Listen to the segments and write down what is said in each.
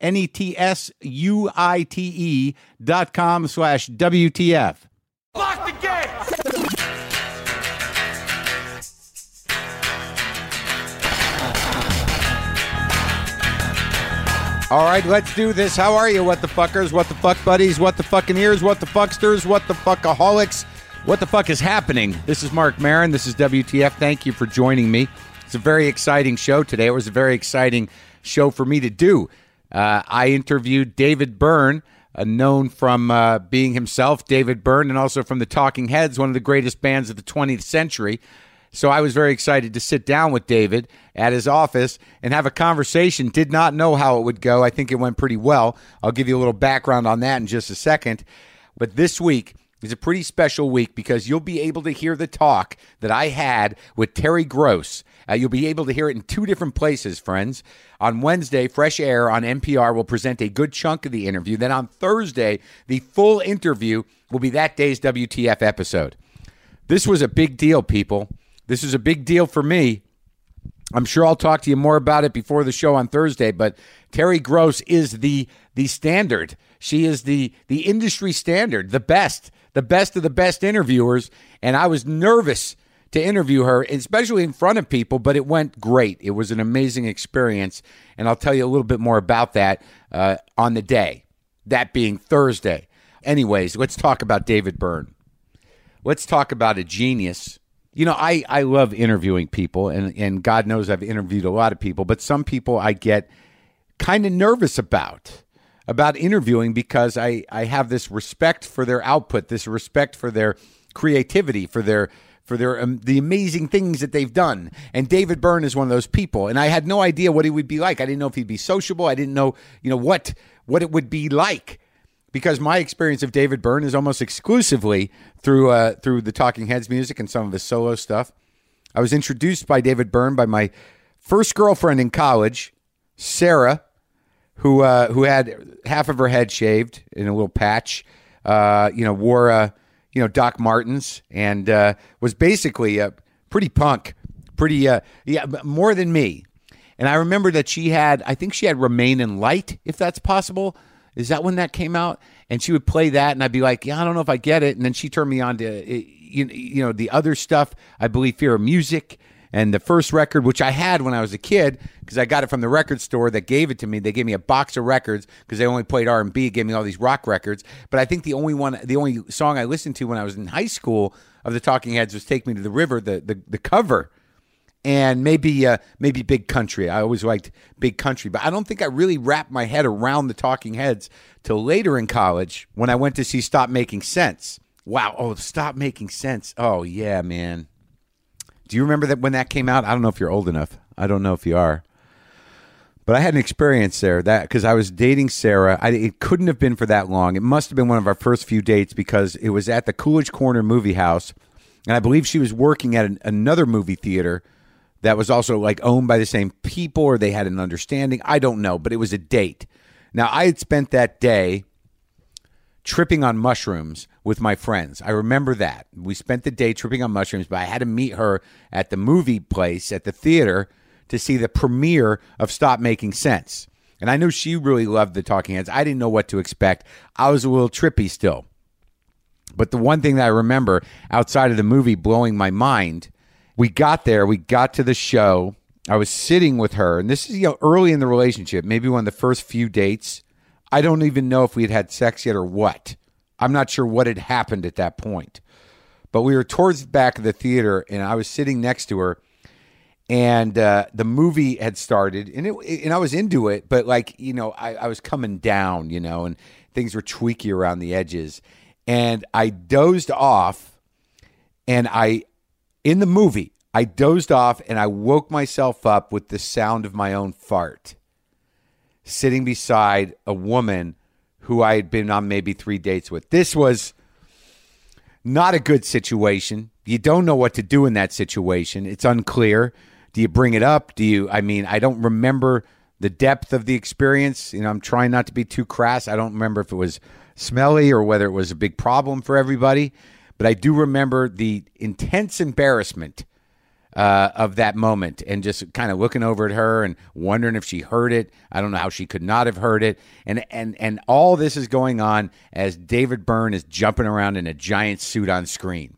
N E T S U I T E dot com slash WTF. Lock the gate! All right, let's do this. How are you, what the fuckers, what the fuck buddies, what the fucking ears, what the fucksters, what the fuckaholics? What the fuck is happening? This is Marc Maron. This is WTF. Thank you for joining me. It's a very exciting show today. It was a very exciting show for me to do. Uh, I interviewed David Byrne, uh, known from uh, being himself David Byrne, and also from the Talking Heads, one of the greatest bands of the 20th century. So I was very excited to sit down with David at his office and have a conversation. Did not know how it would go. I think it went pretty well. I'll give you a little background on that in just a second. But this week is a pretty special week because you'll be able to hear the talk that I had with Terry Gross. Uh, you'll be able to hear it in two different places, friends. On Wednesday, Fresh Air on NPR will present a good chunk of the interview. Then on Thursday, the full interview will be that day's WTF episode. This was a big deal, people. This is a big deal for me. I'm sure I'll talk to you more about it before the show on Thursday, but Terry Gross is the the standard. She is the the industry standard, the best, the best of the best interviewers, and I was nervous to interview her, especially in front of people, but it went great. It was an amazing experience, and I'll tell you a little bit more about that uh, on the day, that being Thursday. Anyways, let's talk about David Byrne. Let's talk about a genius you know, I, I love interviewing people, and, and God knows I've interviewed a lot of people, but some people I get kind of nervous about about interviewing because I, I have this respect for their output, this respect for their creativity, for their for their um, the amazing things that they've done. And David Byrne is one of those people, and I had no idea what he would be like. I didn't know if he'd be sociable. I didn't know you know what what it would be like because my experience of David Byrne is almost exclusively through uh, through the Talking Heads music and some of his solo stuff. I was introduced by David Byrne by my first girlfriend in college, Sarah, who uh, who had half of her head shaved in a little patch. Uh, you know, wore uh, you know Doc Martens and uh, was basically a pretty punk, pretty uh, yeah, more than me. And I remember that she had, I think she had Remain in Light, if that's possible is that when that came out? And she would play that, and I'd be like, yeah, I don't know if I get it. And then she turned me on to, eh, you know, the other stuff. I believe Fear of Music and the first record, which I had when I was a kid, because I got it from the record store that gave it to me. They gave me a box of records because they only played R and B. Gave me all these rock records. But I think the only one, the only song I listened to when I was in high school of the Talking Heads was "Take Me to the River," the the, the cover and maybe uh, maybe Big Country. I always liked Big Country, but I don't think I really wrapped my head around the Talking Heads till later in college when I went to see Stop Making Sense. Wow! Oh, Stop Making Sense. Oh yeah, man. Do you remember that when that came out? I don't know if you're old enough. I don't know if you are. But I had an experience there that because I was dating Sarah, I, it couldn't have been for that long. It must have been one of our first few dates because it was at the Coolidge Corner Movie House, and I believe she was working at an, another movie theater that was also like owned by the same people or they had an understanding. I don't know, but it was a date. Now, I had spent that day tripping on mushrooms with my friends. I remember that. We spent the day tripping on mushrooms, but I had to meet her at the movie place at the theater to see the premiere of Stop Making Sense. And I knew she really loved the Talking Heads. I didn't know what to expect. I was a little trippy still. But the one thing that I remember outside of the movie blowing my mind we got there, we got to the show. I was sitting with her, and this is you know early in the relationship, maybe one of the first few dates. I don't even know if we had had sex yet or what. I'm not sure what had happened at that point. But we were towards the back of the theater, and I was sitting next to her, and uh, the movie had started, and it, and I was into it, but like you know, I, I was coming down, you know, and things were tweaky around the edges, and I dozed off, and I, in the movie, I dozed off, and I woke myself up with the sound of my own fart, sitting beside a woman who I had been on maybe three dates with. This was not a good situation. You don't know what to do in that situation. It's unclear. Do you bring it up? Do you, I mean, I don't remember the depth of the experience. You know, I'm trying not to be too crass. I don't remember if it was smelly or whether it was a big problem for everybody. But I do remember the intense embarrassment uh, of that moment and just kind of looking over at her and wondering if she heard it. I don't know how she could not have heard it. And and and all this is going on as David Byrne is jumping around in a giant suit on screen.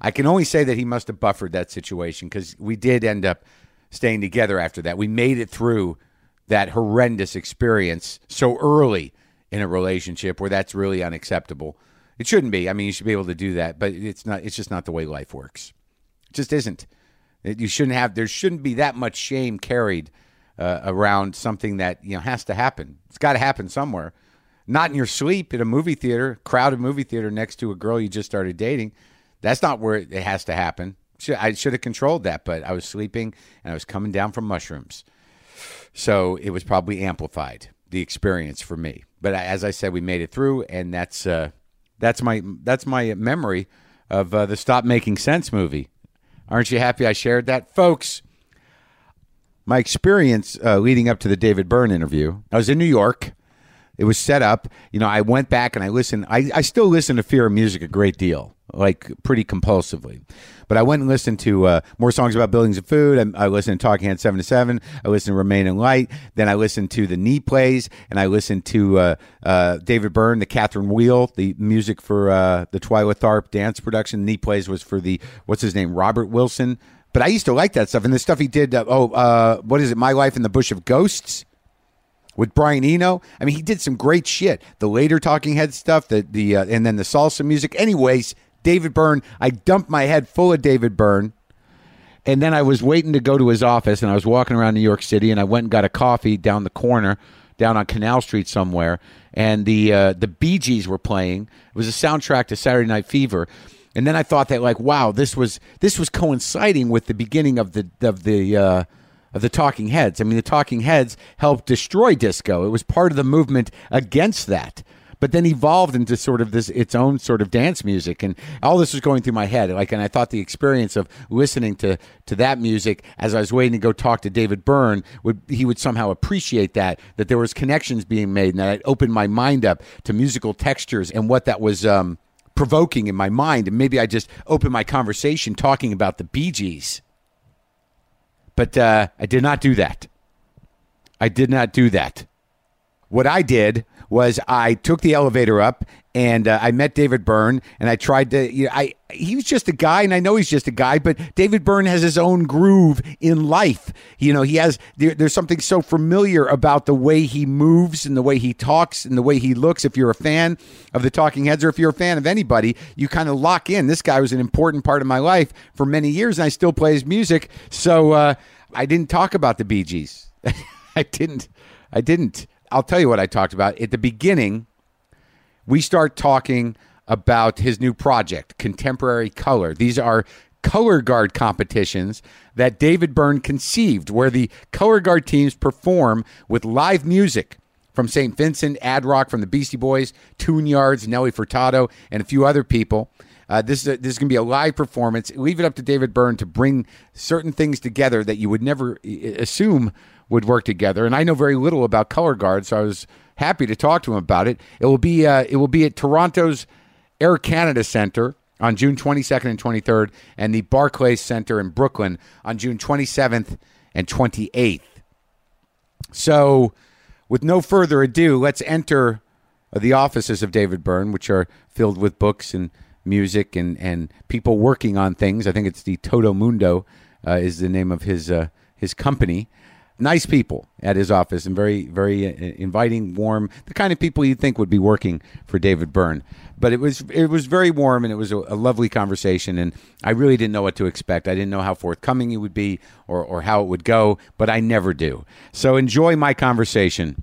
I can only say that he must have buffered that situation because we did end up staying together after that. We made it through that horrendous experience so early in a relationship where that's really unacceptable. It shouldn't be. I mean, you should be able to do that, but it's not. It's just not the way life works. It just isn't. You shouldn't have. There shouldn't be that much shame carried uh, around something that you know has to happen. It's got to happen somewhere. Not in your sleep at a movie theater, crowded movie theater next to a girl you just started dating. That's not where it has to happen. I should have controlled that, but I was sleeping and I was coming down from mushrooms, so it was probably amplified the experience for me. But as I said, we made it through, and that's uh, that's my that's my memory of uh, the Stop Making Sense movie. Aren't you happy I shared that, folks? My experience uh, leading up to the David Byrne interview, I was in New York. It was set up. You know, I went back and I listened. I, I still listen to Fear of Music a great deal, like pretty compulsively. But I went and listened to uh, more songs about buildings and food. I, I listened to Talking Head 7 to 7. I listened to Remain in Light. Then I listened to the Knee Plays. And I listened to uh, uh, David Byrne, the Catherine Wheel, the music for uh, the Twyla Tharp dance production. Knee Plays was for the, what's his name, Robert Wilson. But I used to like that stuff. And the stuff he did, uh, oh, uh, what is it, My Life in the Bush of Ghosts? with Brian Eno. I mean, he did some great shit. The later Talking Head stuff, the the uh, and then the salsa music. Anyways, David Byrne. I dumped my head full of David Byrne. And then I was waiting to go to his office, and I was walking around New York City, and I went and got a coffee down the corner, down on Canal Street somewhere, and the uh, the Bee Gees were playing. It was a soundtrack to Saturday Night Fever, and then I thought that like, wow, this was this was coinciding with the beginning of the of the uh, of the Talking Heads. I mean, the Talking Heads helped destroy disco. It was part of the movement against that but then evolved into sort of this its own sort of dance music. And all this was going through my head. Like and I thought the experience of listening to to that music as I was waiting to go talk to David Byrne would he would somehow appreciate that that there was connections being made and that it opened my mind up to musical textures and what that was um, provoking in my mind. And maybe I just opened my conversation talking about the Bee Gees. But uh, I did not do that. I did not do that. What I did was I took the elevator up and uh, I met David Byrne and I tried to you know, I he was just a guy and I know he's just a guy but David Byrne has his own groove in life. You know he has there, there's something so familiar about the way he moves and the way he talks and the way he looks. If you're a fan of the Talking Heads or if you're a fan of anybody you kind of lock in. This guy was an important part of my life for many years and I still play his music. So uh, I didn't talk about the Gees. I didn't. I didn't I'll tell you what I talked about at the beginning. We start talking about his new project, Contemporary Color. These are color guard competitions that David Byrne conceived, where the color guard teams perform with live music from St. Vincent, Ad Rock from the Beastie Boys, Tune Yards, Nelly Furtado, and a few other people. Uh, this is a, this is going to be a live performance. Leave it up to David Byrne to bring certain things together that you would never assume would work together. And I know very little about color guard, so I was happy to talk to him about it. It will be uh, it will be at Toronto's Air Canada Centre on June 22nd and 23rd, and the Barclays Center in Brooklyn on June 27th and 28th. So, with no further ado, let's enter the offices of David Byrne, which are filled with books and music and, and people working on things. I think it's the Todo Mundo uh, is the name of his uh, his company. Nice people at his office and very, very uh, inviting, warm, the kind of people you'd think would be working for David Byrne. But it was it was very warm and it was a, a lovely conversation. And I really didn't know what to expect. I didn't know how forthcoming he would be or, or how it would go, but I never do. So enjoy my conversation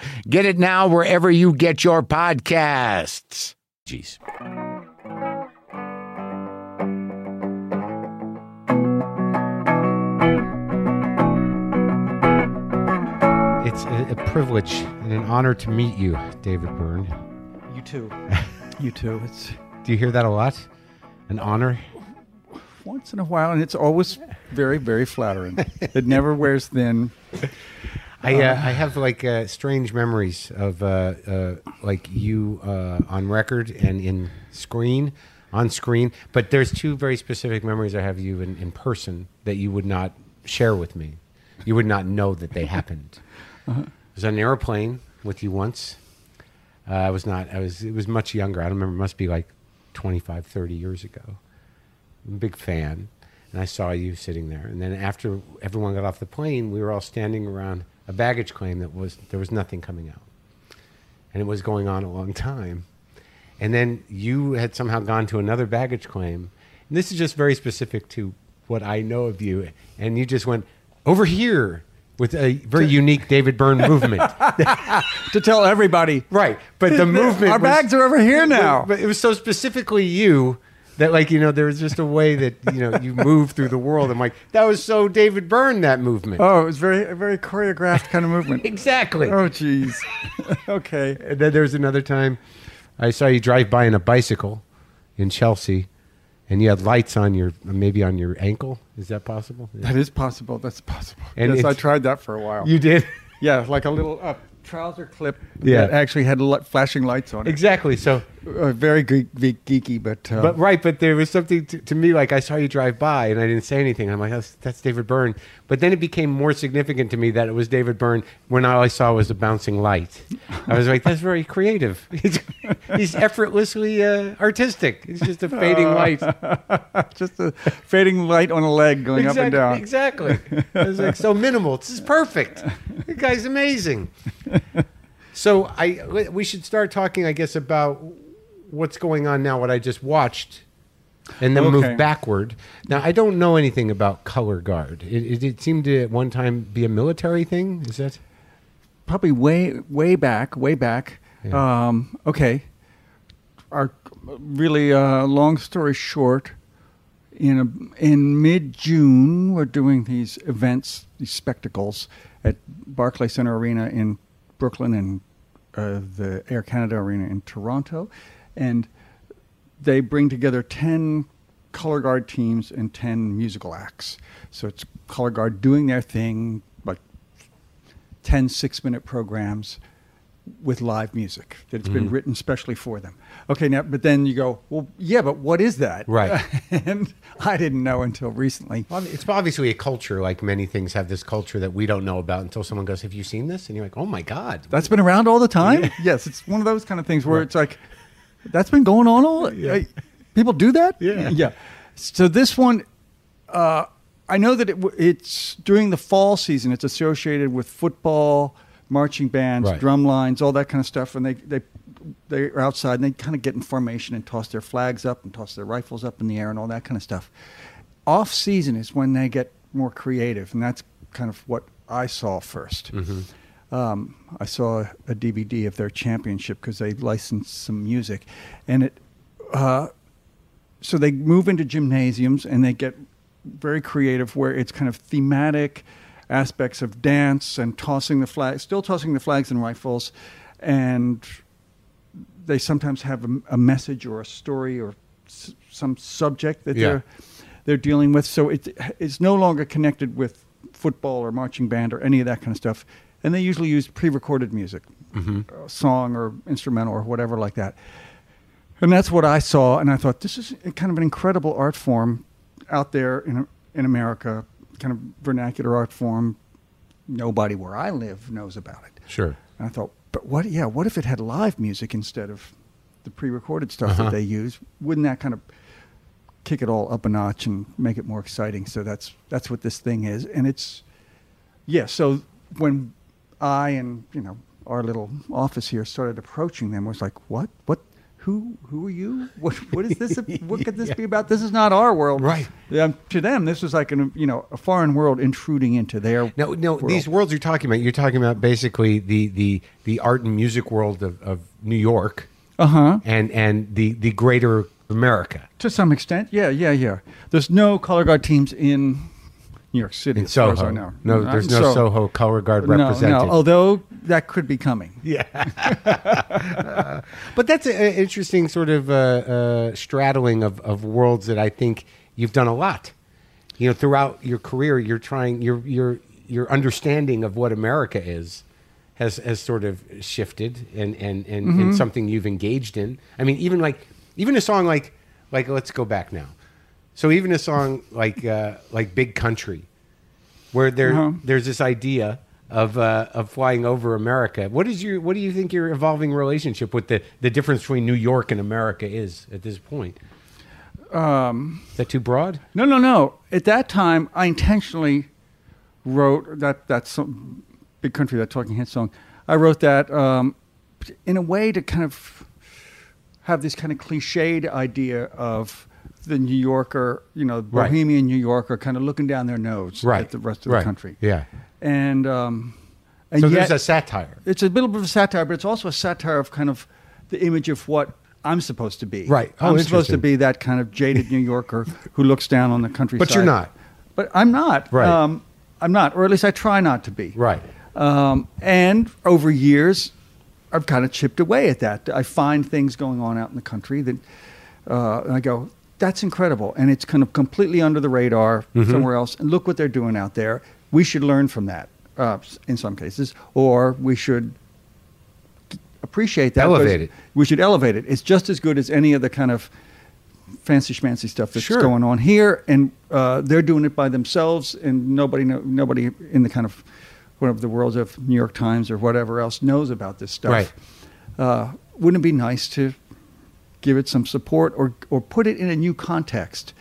Get it now wherever you get your podcasts. Jeez. It's a, a privilege and an honor to meet you, David Byrne. You too. you too. It's Do you hear that a lot? An honor? once in a while, and it's always very, very flattering. it never wears thin. I uh, I have like uh, strange memories of uh, uh, like you uh, on record and in screen on screen, but there's two very specific memories I have of you in, in person that you would not share with me. You would not know that they happened. I was on an airplane with you once. Uh, I was not. I was. It was much younger. I don't remember. It must be like 25, 30 years ago. I'm a big fan, and I saw you sitting there. And then after everyone got off the plane, we were all standing around a baggage claim that was there was nothing coming out, and it was going on a long time. And then you had somehow gone to another baggage claim. And this is just very specific to what I know of you. And you just went over here with a very unique David Byrne movement. To tell everybody, right. But the movement our was- bags are over here now. but, but it was so specifically you that like you know there was just a way that you know you move through the world. I'm like that was so David Byrne that movement. oh, it was very, a very choreographed kind of movement. Exactly. oh, jeez. okay. And then there was another time I saw you drive by in a bicycle in Chelsea, and you had lights on your maybe on your ankle. Is that possible? That is possible. That's possible. And yes, I tried that for a while. You did yeah, like a little uh, trouser clip Yeah. that actually had flashing lights on it. exactly. So, Uh, very ge- ge- geeky, but, uh, but right, but there was something to, to me like I saw you drive by, and I didn't say anything. I'm like, that's, that's David Byrne. But then it became more significant to me that it was David Byrne when all I saw was a bouncing light. I was like, that's very creative. He's, he's effortlessly uh, artistic. It's just a fading light. just a fading light on a leg going up and down. Exactly. It was like so minimal. This is perfect. The guy's amazing. So I we should start talking, I guess, about what's going on now. What I just watched, and then Okay. move backward. Now I don't know anything about color guard. It, it, it seemed to at one time be a military thing. Is that? probably way way back way back Yeah. um, okay our really uh, long story short in a, in mid June we're doing these events these spectacles at Barclay Center Arena in Brooklyn and uh, the Air Canada Arena in Toronto and they bring together 10 color guard teams and 10 musical acts so it's color guard doing their thing like 10 six minute programs with live music that's been Mm-hmm. written specially for them. Okay, now, but then you go, well, yeah, but what is that? Right. and I didn't know until recently. Well, it's obviously a culture. Like many things have this culture that we don't know about until someone goes, "Have you seen this?" And you're like, "Oh my god." That's been around all the time? Yes, it's one of those kind of things where it's like, that's been going on all. uh, people do that? Yeah. Yeah. So this one, uh, I know that it, it's during the fall season. It's associated with football, marching bands, Right. drum lines, all that kind of stuff. And they they they're outside and they kind of get in formation and toss their flags up and toss their rifles up in the air and all that kind of stuff. Off season is when they get more creative, and that's kind of what I saw 1st Um, I saw a DVD of their championship because they licensed some music, and it. Uh, so they move into gymnasiums and they get very creative, where it's kind of thematic aspects of dance and tossing the flag, still tossing the flags and rifles, and they sometimes have a, a message or a story or s- some subject that Yeah. they're they're dealing with. So it, it's no longer connected with football or marching band or any of that kind of stuff. And they usually use pre-recorded music, a song or instrumental or whatever like that. And that's what I saw, and I thought this is kind of an incredible art form out there in in America, kind of vernacular art form. Nobody where I live knows about it. Sure. And I thought, but what? Yeah, what if it had live music instead of the pre-recorded stuff Uh-huh. that they use? Wouldn't that kind of kick it all up a notch and make it more exciting? So that's that's what this thing is, and it's yeah. So when I and you know our little office here started approaching them, was like, what, what? Who, who are you? What, what is this? What could this be about? This is not our world, Right. Um, to them, this was like an, you know, a foreign world intruding into their. No, no. world. These worlds you're talking about, you're talking about basically the the the art and music world of, of New York, Uh huh. and and the the greater America To some extent, yeah, yeah, yeah. There's no color guard teams in New York City, in as far as Soho. I know. No, Not there's no Soho color guard No, represented. no. Although that could be coming. Yeah. but that's an interesting sort of uh, uh, straddling of, of worlds that I think you've done a lot. You know, throughout your career, you're trying your your your understanding of what America is has has sort of shifted and and and, and something you've engaged in. I mean, even like even a song like like let's go back now. So even a song like uh, like Big Country, where there Uh-huh. there's this idea of uh, of flying over America. What is your what do you think your evolving relationship with the the difference between New York and America is at this point? Um, is that too broad? No, no, no. At that time, I intentionally wrote that that song, big country, that Talking Head song. I wrote that um, in a way to kind of have this kind of cliched idea of the New Yorker, you know, Right. bohemian New Yorker, kind of looking down their nose Right. at the rest of Right. the country. Yeah. and um, and So yet, there's a satire. it's a little bit of a satire, but it's also a satire of kind of the image of what I'm supposed to be. Right. Oh, I'm supposed to be that kind of jaded New Yorker who looks down on the countryside. But you're not. But I'm not. Right. Um, I'm not, or at least I try not to be. Right. Um, and over years, I've kind of chipped away at that. I find things going on out in the country that, uh, and I go, that's incredible. And it's kind of completely under the radar Mm-hmm. somewhere else. And look what they're doing out there. We should learn from that uh, in some cases, or we should appreciate that. Elevate it. We should elevate it. It's just as good as any of the kind of fancy schmancy stuff that's Sure. going on here, and uh, they're doing it by themselves, and nobody, nobody in the kind of one of the worlds of New York Times or whatever else knows about this stuff. Right. Uh, wouldn't it be nice to give it some support or or put it in a new context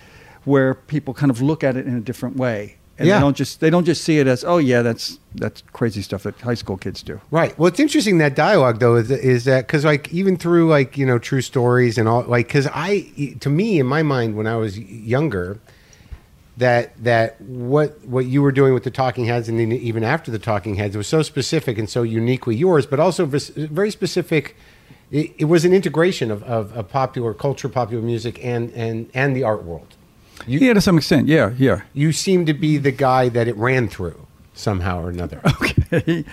where people kind of look at it in a different way? And Yeah. they don't just they don't just see it as oh yeah that's that's crazy stuff that high school kids do. Right. Well, it's interesting that dialogue though is, is that because like even through like you know true stories and all like because I to me in my mind when I was younger that that what what you were doing with the Talking Heads and then even after the Talking Heads was so specific and so uniquely yours, but also very specific. It, it was an integration of, of, of popular culture, popular music, and and and the art world. You, Yeah, to some extent. Yeah, yeah. you seem to be the guy that it ran through somehow or another. Okay.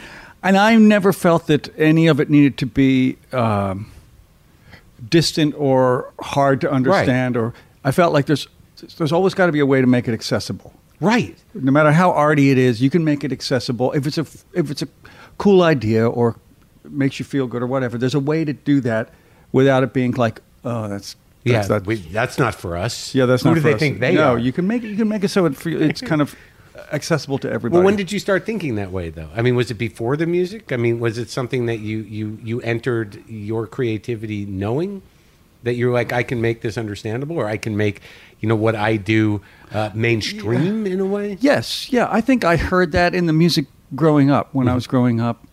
And I never felt that any of it needed to be um, distant or hard to understand. Or I felt like there's there's always got to be a way to make it accessible. right. No matter how arty it is, you can make it accessible. If it's a if it's a cool idea or makes you feel good or whatever, there's a way to do that without it being like, oh, that's Yeah, that's, that's, we, that's not for us. yeah, that's Who not do for they us. think they no, are? you can make it. You can make it so it, for- it's kind of accessible to everybody. well, when did you start thinking that way, though? I mean, was it before the music? I mean, was it something that you you you entered your creativity knowing that you're like, I can make this understandable, or I can make, you know, what I do uh, mainstream in a way? Yes, yeah. I think I heard that in the music growing up. When I was growing up,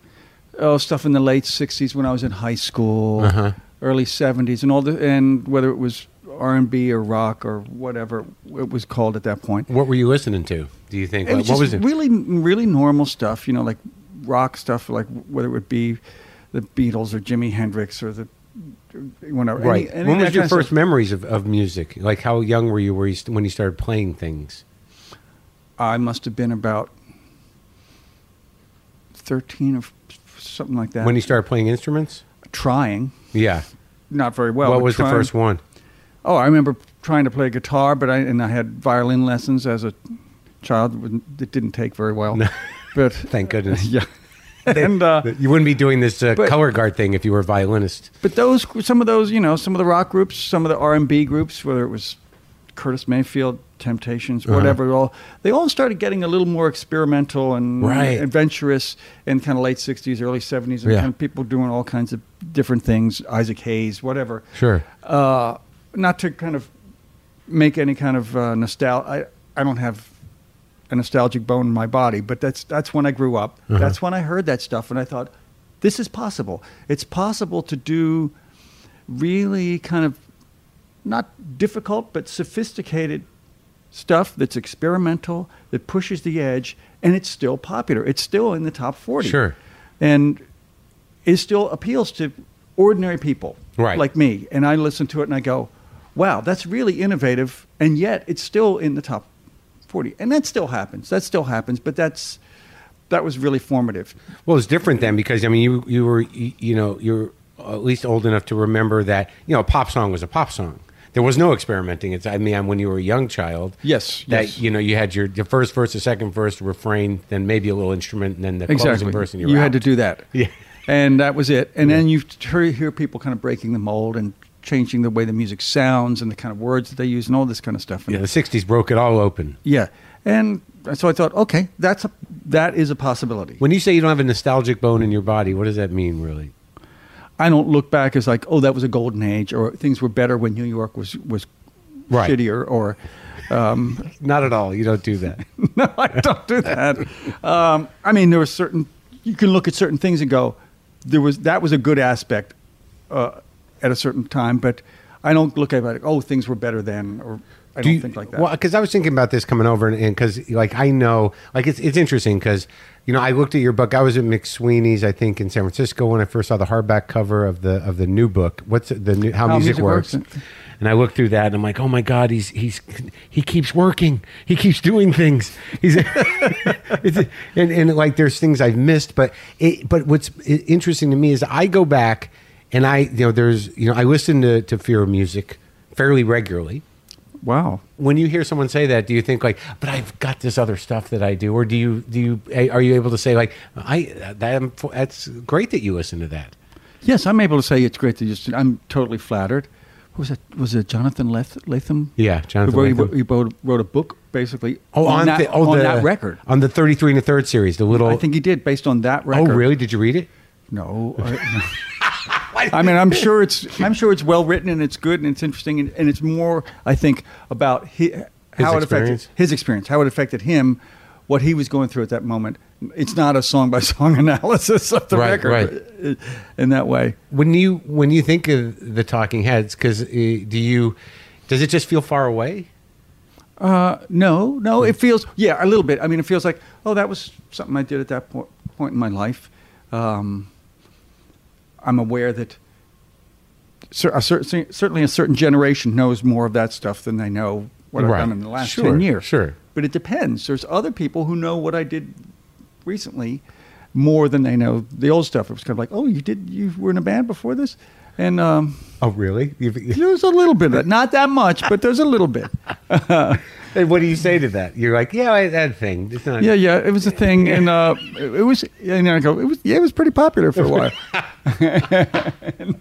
oh, stuff in the late '60s when I was in high school, Uh-huh. early '70s, and all the and whether it was R and B or rock or whatever it was called at that point. What were you listening to? Do you think? It was what was it? really, really normal stuff. You know, like rock stuff, like whether it would be the Beatles or Jimi Hendrix or the whatever. right. any when was your kind of first memories of, of music? Like how young were you? Were you when you started playing things? I must have been about thirteen or something like that. When you started playing instruments? trying, Yeah. not very well. what was the first one? Oh, I remember trying to play guitar, but I and I had violin lessons as a child. It didn't take very well, No. but Thank goodness. yeah. and uh, you wouldn't be doing this uh, but- color guard thing if you were a violinist. but those some of those you know some of the rock groups, some of the R and B groups, whether it was Curtis Mayfield, Temptations, Uh-huh. whatever, all they all started getting a little more experimental and Right. adventurous in kind of late '60s, early '70s, and Yeah. kind of people doing all kinds of different things. Isaac Hayes, whatever. Sure. uh, not to kind of make any kind of uh, nostalgia. I, I don't have a nostalgic bone in my body, but that's that's when I grew up. Uh-huh. That's when I heard that stuff, and I thought, this is possible. It's possible to do really kind of not difficult but sophisticated stuff that's experimental, that pushes the edge, and it's still popular. It's still in the top forty. Sure. and it still appeals to ordinary people Right. like me. And I listen to it and I go, wow, that's really innovative. And yet it's still in the top 40. And that still happens. That still happens. But that's, that was really formative. Well, it's different then because I mean, you you were you, you know you're at least old enough to remember that you know a pop song was a pop song. There was no experimenting. It's I mean when you were a young child. Yes, That yes. you know you had your the first verse, the second verse, refrain, then maybe a little instrument, and then the Exactly. closing verse. And you, you were had to do that. Yeah. And that was it. And then you hear, hear people kind of breaking the mold and changing the way the music sounds and the kind of words that they use and all this kind of stuff. And Yeah, the '60s broke it all open. yeah. And so I thought, okay, that's a, that is a possibility. When you say you don't have a nostalgic bone in your body, what does that mean, really? I don't look back as like, oh, that was a golden age, or things were better when New York was was Right. shittier, or um, Not at all. You don't do that. no, I don't do that. Um, I mean, there were certain you can look at certain things and go, there was that was a good aspect uh, at a certain time, but I don't look at it like, oh, things were better then, or I Do don't you- think like that. Well, because I was thinking about this coming over, and because like I know, like it's it's interesting because you know I looked at your book. I was at McSweeney's, I think, in San Francisco when I first saw the hardback cover of the of the new book. What's the new How, How Music, Music Works? Works. And I looked through that, and I'm like, oh my god, he's he's he keeps working, he keeps doing things. He's it's, and and like there's things I've missed, but it, but what's interesting to me is I go back and I you know there's you know I listen to to Fear of Music fairly regularly wow. when you hear someone say that, do you think like, "But I've got this other stuff that I do," or do you do you are you able to say like, "I that that's great that you listen to that"? Yes, I'm able to say it's great to just. I'm totally flattered. What was it? Was it Jonathan Lath- Lethem? Yeah, Jonathan Who wrote, he Lethem. wrote- He wrote, wrote a book basically. Oh, on, that, the, oh, on the- that record. on the thirty three and the third series, the little. I think he did based on that oh, record. oh, really? Did you read it? No. I, no. I mean, I'm sure it's I'm sure it's well written and it's good and it's interesting and, and it's more I think about hi, how it experience? affected his experience, how it affected him, what he was going through at that moment. It's not a song by song analysis of the Right, record right. uh, in that way. When you when you think of the Talking Heads, because uh, do you does it just feel far away? Uh, no, no, it feels yeah a little bit. I mean, it feels like oh that was something I did at that point point in my life. Um, I'm aware that a cer- certainly a certain generation knows more of that stuff than they know what Right. I've done in the last Sure, ten years. sure. but it depends. There's other people who know what I did recently more than they know the old stuff. It was kind of like oh you did you were in a band before this, and um, Oh, really? You've- there's a little bit of that. Not that much, but there's a little bit. and what do you say to that? You're like, yeah, I, had that thing. It's not. Yeah, yeah, it was a thing, and uh, it, it was. And I go, it was. Yeah, it was pretty popular for a while.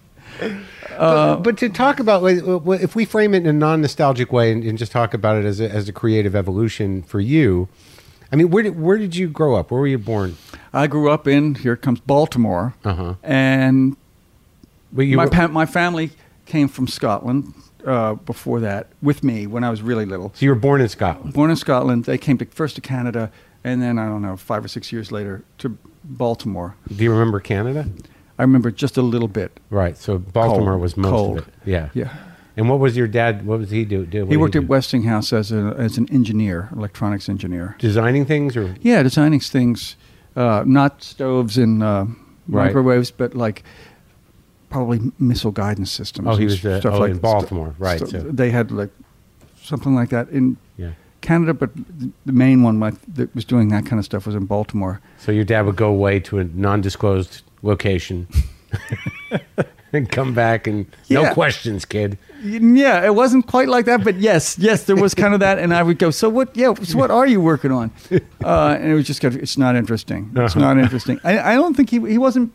but, but to talk about like, if we frame it in a non-nostalgic way and, and just talk about it as a, as a creative evolution for you i mean where did, where did you grow up where were you born I grew up in here comes Baltimore, Uh-huh. and Well, you my were- pa- my family came from Scotland uh, before that with me when I was really little. so you were born in scotland Born in Scotland, they came to, first to Canada, and then I don't know five or six years later to Baltimore. do you remember canada I remember just a little bit. right so baltimore Cold. was most Cold. of it yeah Yeah, And what was your dad? What was he do? do he worked do? at Westinghouse as a as an engineer, electronics engineer. designing things, or Yeah, designing things, uh, not stoves and uh, Right. microwaves, but like probably missile guidance systems. Oh, he was, uh, stuff oh, like in Baltimore, right, so so- they had like something like that in yeah. Canada, but the main one that was doing that kind of stuff was in Baltimore. So your dad would go away to a non-disclosed location and come back and no questions, kid. Yeah, it wasn't quite like that, but yes, yes, there was kind of that, and I would go, "So what? Yeah, so what are you working on?" Uh, and it was just, kind of, it's not interesting. It's Uh-huh. not interesting. I, I don't think he he wasn't.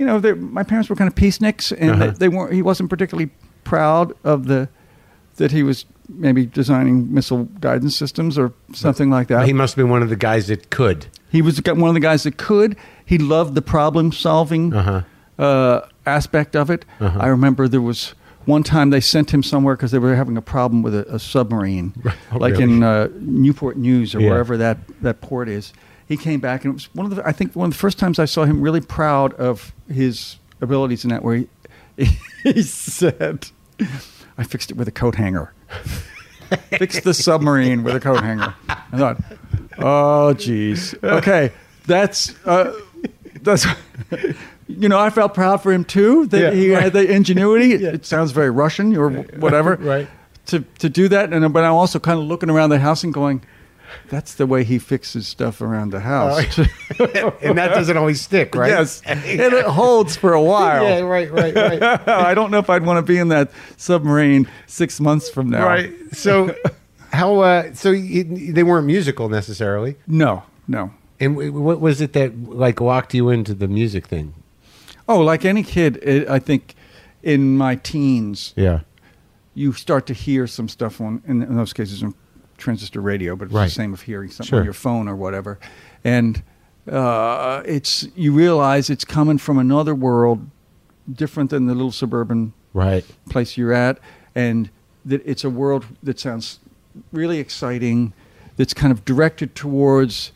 You know, my parents were kind of peaceniks, and Uh-huh. they, they weren't. He wasn't particularly proud of the that he was maybe designing missile guidance systems or something like that. He must have been one of the guys that could. He was one of the guys that could. He loved the problem solving Uh-huh. uh, aspect of it. Uh-huh. I remember there was one time they sent him somewhere because they were having a problem with a, a submarine, Oh, like really? in uh, Newport News or Yeah. wherever that, that port is. He came back and it was one of the I think one of the first times I saw him really proud of his abilities in that where he, he said, "I fixed it with a coat hanger." fixed the submarine with a coat hanger. I thought, oh, geez. Okay, that's uh, that's. You know, I felt proud for him too that Yeah, he right. had the ingenuity. It, it sounds very Russian or whatever, Right. To to do that, and but I'm also kind of looking around the house and going, "That's the way he fixes stuff around the house." and that doesn't always stick, right? yes, and it holds for a while. Yeah, right, right, right. I don't know if I'd want to be in that submarine six months from now. right. So, how? Uh, so you, they weren't musical necessarily. No, no. And what was it that like locked you into the music thing? Oh, like any kid, it, I think in my teens, Yeah. you start to hear some stuff on, in, in those cases, on transistor radio, but it's Right. the same of hearing something Sure. on your phone or whatever. And uh, it's you realize it's coming from another world, different than the little suburban Right. place you're at, and that it's a world that sounds really exciting, that's kind of directed towards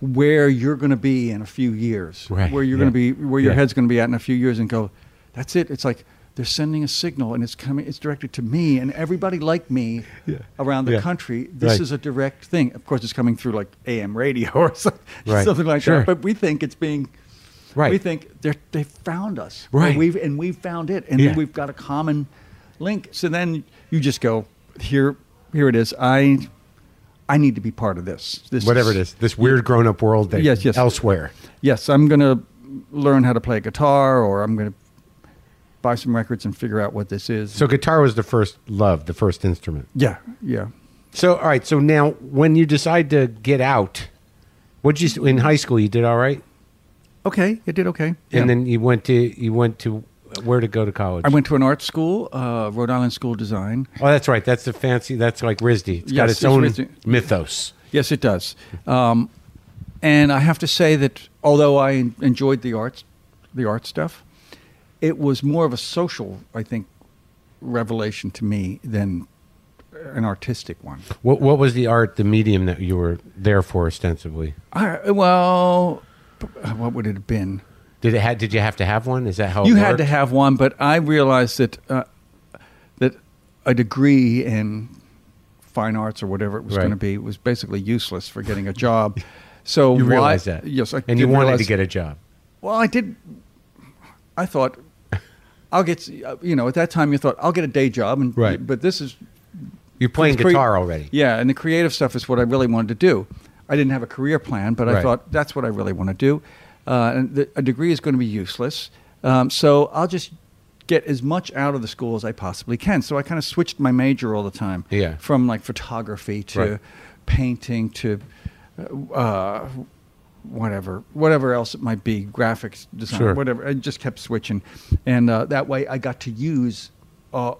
where you're going to be in a few years, Right, where you're yeah. going to be, where your Yeah. head's going to be at in a few years, and go, that's it. It's like they're sending a signal, and it's coming. It's directed to me and everybody like me Yeah. around the Yeah. country. This Right. is a direct thing. Of course, it's coming through like AM radio or something, Right. something like Sure. that. But we think it's being Right. We think they're they found us. Right. And we've and we've found it, and Yeah. then we've got a common link. So then you just go here. Here it is. I I need to be part of this. This Whatever it is, this weird grown-up world that Yes, yes. elsewhere. Yes, I'm going to learn how to play guitar, or I'm going to buy some records and figure out what this is. So guitar was the first love, the first instrument. yeah, yeah. So all right. So now, when you decide to get out, what you in high school? You did all right, Okay, it did okay. and Yeah. then you went to you went to where to go to college. I went to an art school, uh, Rhode Island School of Design. Oh, that's right. That's the fancy. That's like RISD. It's got its it's own RISD. mythos. Yes, it does. Um, and I have to say that although I enjoyed the arts, the art stuff, it was more of a social, I think, revelation to me than an artistic one. What What was the art, the medium that you were there for ostensibly? I, well, what would it have been? Did it had? Did you have to have one? Is that how you had to have one, but I realized that uh, that a degree in fine arts or whatever it was Right. going to be was basically useless for getting a job. So You why- realized that, Yes, I and you wanted realize- to get a job. Well, I did. I thought I'll get. You know, at that time you thought I'll get a day job, and Right. But this is You're playing crea- guitar already. Yeah, and the creative stuff is what I really wanted to do. I didn't have a career plan, but I Right. thought that's what I really want to do. Uh, and the, a degree is going to be useless, um, so I'll just get as much out of the school as I possibly can. So I kind of switched my major all the time. Yeah. From like photography to Right. painting to uh, whatever, whatever else it might be, graphics design, Sure. whatever. I just kept switching, and uh, that way I got to use. Uh,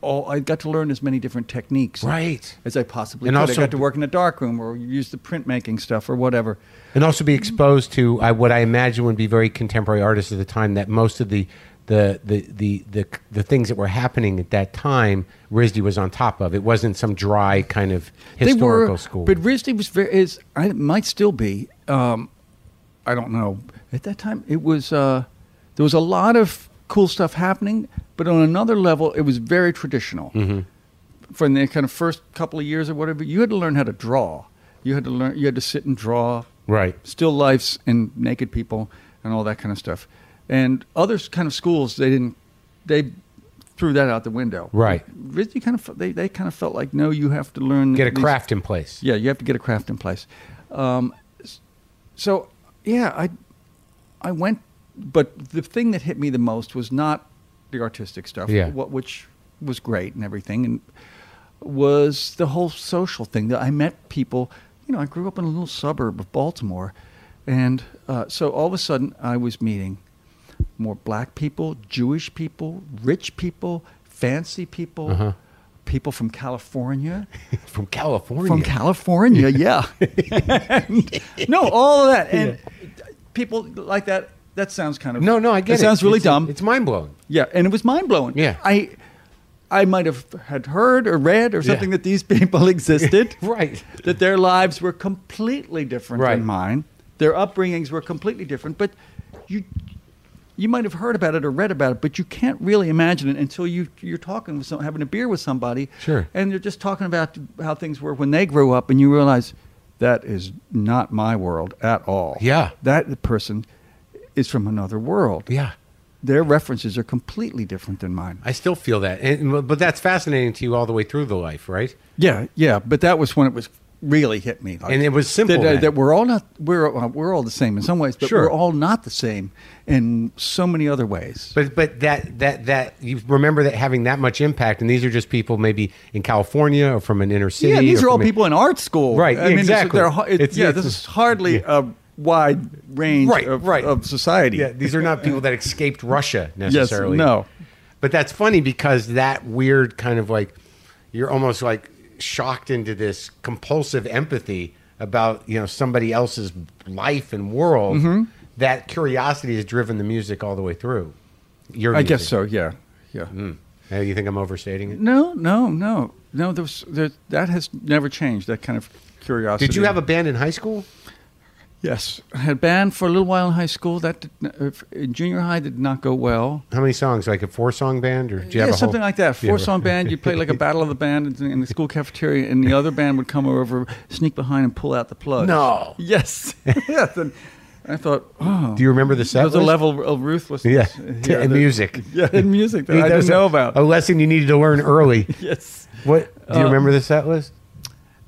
all, I got to learn as many different techniques Right. as I possibly And could. also- I got to work in a darkroom or use the printmaking stuff or whatever. and also be exposed to uh, what I imagine would be very contemporary artists at the time. That most of the the the the the, the things that were happening at that time, RISD was on top of. It wasn't some dry kind of historical were, school. But RISD was very, is, I it might still be, um, I don't know. At that time, it was, uh, there was a lot of cool stuff happening, but on another level, it was very traditional. Mm-hmm. From the kind of first couple of years or whatever, you had to learn how to draw. You had to learn. You had to sit and draw Right. still lifes and naked people and all that kind of stuff. And other kind of schools, they didn't. They threw that out the window. Right. RISD kind of they they kind of felt like no, you have to learn Get a these- craft in place. yeah, you have to get a craft in place. Um, so yeah, I I went, but the thing that hit me the most was not the artistic stuff, Yeah. what, which was great and everything, and was the whole social thing that I met people. You know, I grew up in a little suburb of Baltimore, and uh, so all of a sudden I was meeting more black people, Jewish people, rich people, fancy people, Uh-huh. people from California From California. from California, yeah. And- no, all of that, and people like that. That sounds kind of No, no, I get it. it. Sounds really It's- dumb. It's mind blowing. yeah, and it was mind blowing. Yeah. I, I might have had heard or read or something Yeah. that these people existed. Right. That their lives were completely different Right. than mine. Their upbringings were completely different, but you. You might have heard about it or read about it, but you can't really imagine it until you you're talking with some, having a beer with somebody, Sure. and they're just talking about how things were when they grew up, and you realize that is not my world at all. Yeah. that person is from another world. Yeah. Their references are completely different than mine. I still feel that. And, but that's fascinating to you all the way through the life, right? Yeah, yeah, but that was when it was really hit me. Like, And it was simple that, uh, that we're all not we're uh, we're all the same in some ways, but Sure. we're all not the same in so many other ways. But but that that that you remember that having that much impact, and these are just people maybe in California or from an inner city. yeah, these are all from a- people in art school, Right, I mean, it's- exactly. they're har- It's- yeah, it's- this is hardly a wide range Right, of, right. of society. Yeah, these are not people that escaped Russia necessarily. Yes, no. But that's funny because that weird kind of like you're almost like shocked into this compulsive empathy about you know somebody else's life and world. Mm-hmm. That curiosity has driven the music all the way through. Your I guess so. Yeah, yeah. Mm. Uh, you think I'm overstating it? No, no, no, no. There was, there, that has never changed. That kind of curiosity. Did you have a band in high school? Yes, I had a band for a little while in high school. That not- uh, in junior high did not go well. How many songs? Like a four song band, or yeah, have a something whole- like that. Four right. song band. You play like a battle of the band in, in the school cafeteria, and the other band would come over, sneak behind, and pull out the plug. No. Yes. yes. And I thought, oh, Do you remember the set there's a list? level of ruthlessness. Yeah, here that- music. Yeah, and music that I didn't know about. A lesson you needed to learn early. Yes. What do you Uh, remember the set list?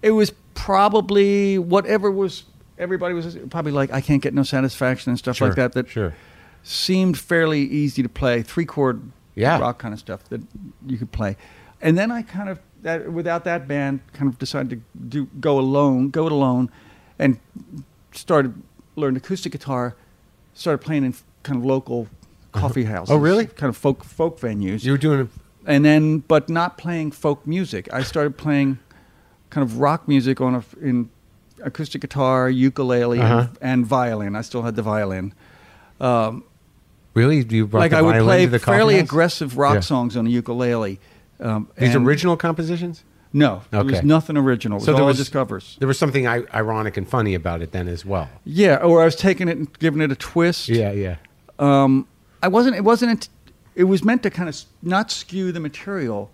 It was probably whatever was. Everybody was probably like, I can't get no satisfaction and stuff like that. That sure. seemed fairly easy to play, three chord Yeah. rock kind of stuff that you could play. And then I kind of that without that band, kind of decided to do go alone, go it alone, and started learned acoustic guitar. Started playing in kind of local uh-huh. coffee houses. Oh, really? Kind of folk folk venues. You were doing. and then, but not playing folk music. I started playing kind of rock music on a in acoustic guitar, ukulele, Uh-huh. and, and violin. I still had the violin. Um, Really? You brought like the I would play fairly house? aggressive rock Yeah. songs on a ukulele. Um, These and- original compositions? No, there was nothing original. It was So there all was- just covers. There was something I- ironic and funny about it then as well. Yeah, or I was taking it and giving it a twist. yeah. Yeah. Um, I wasn't. It wasn't. It was meant to kind of not skew the material,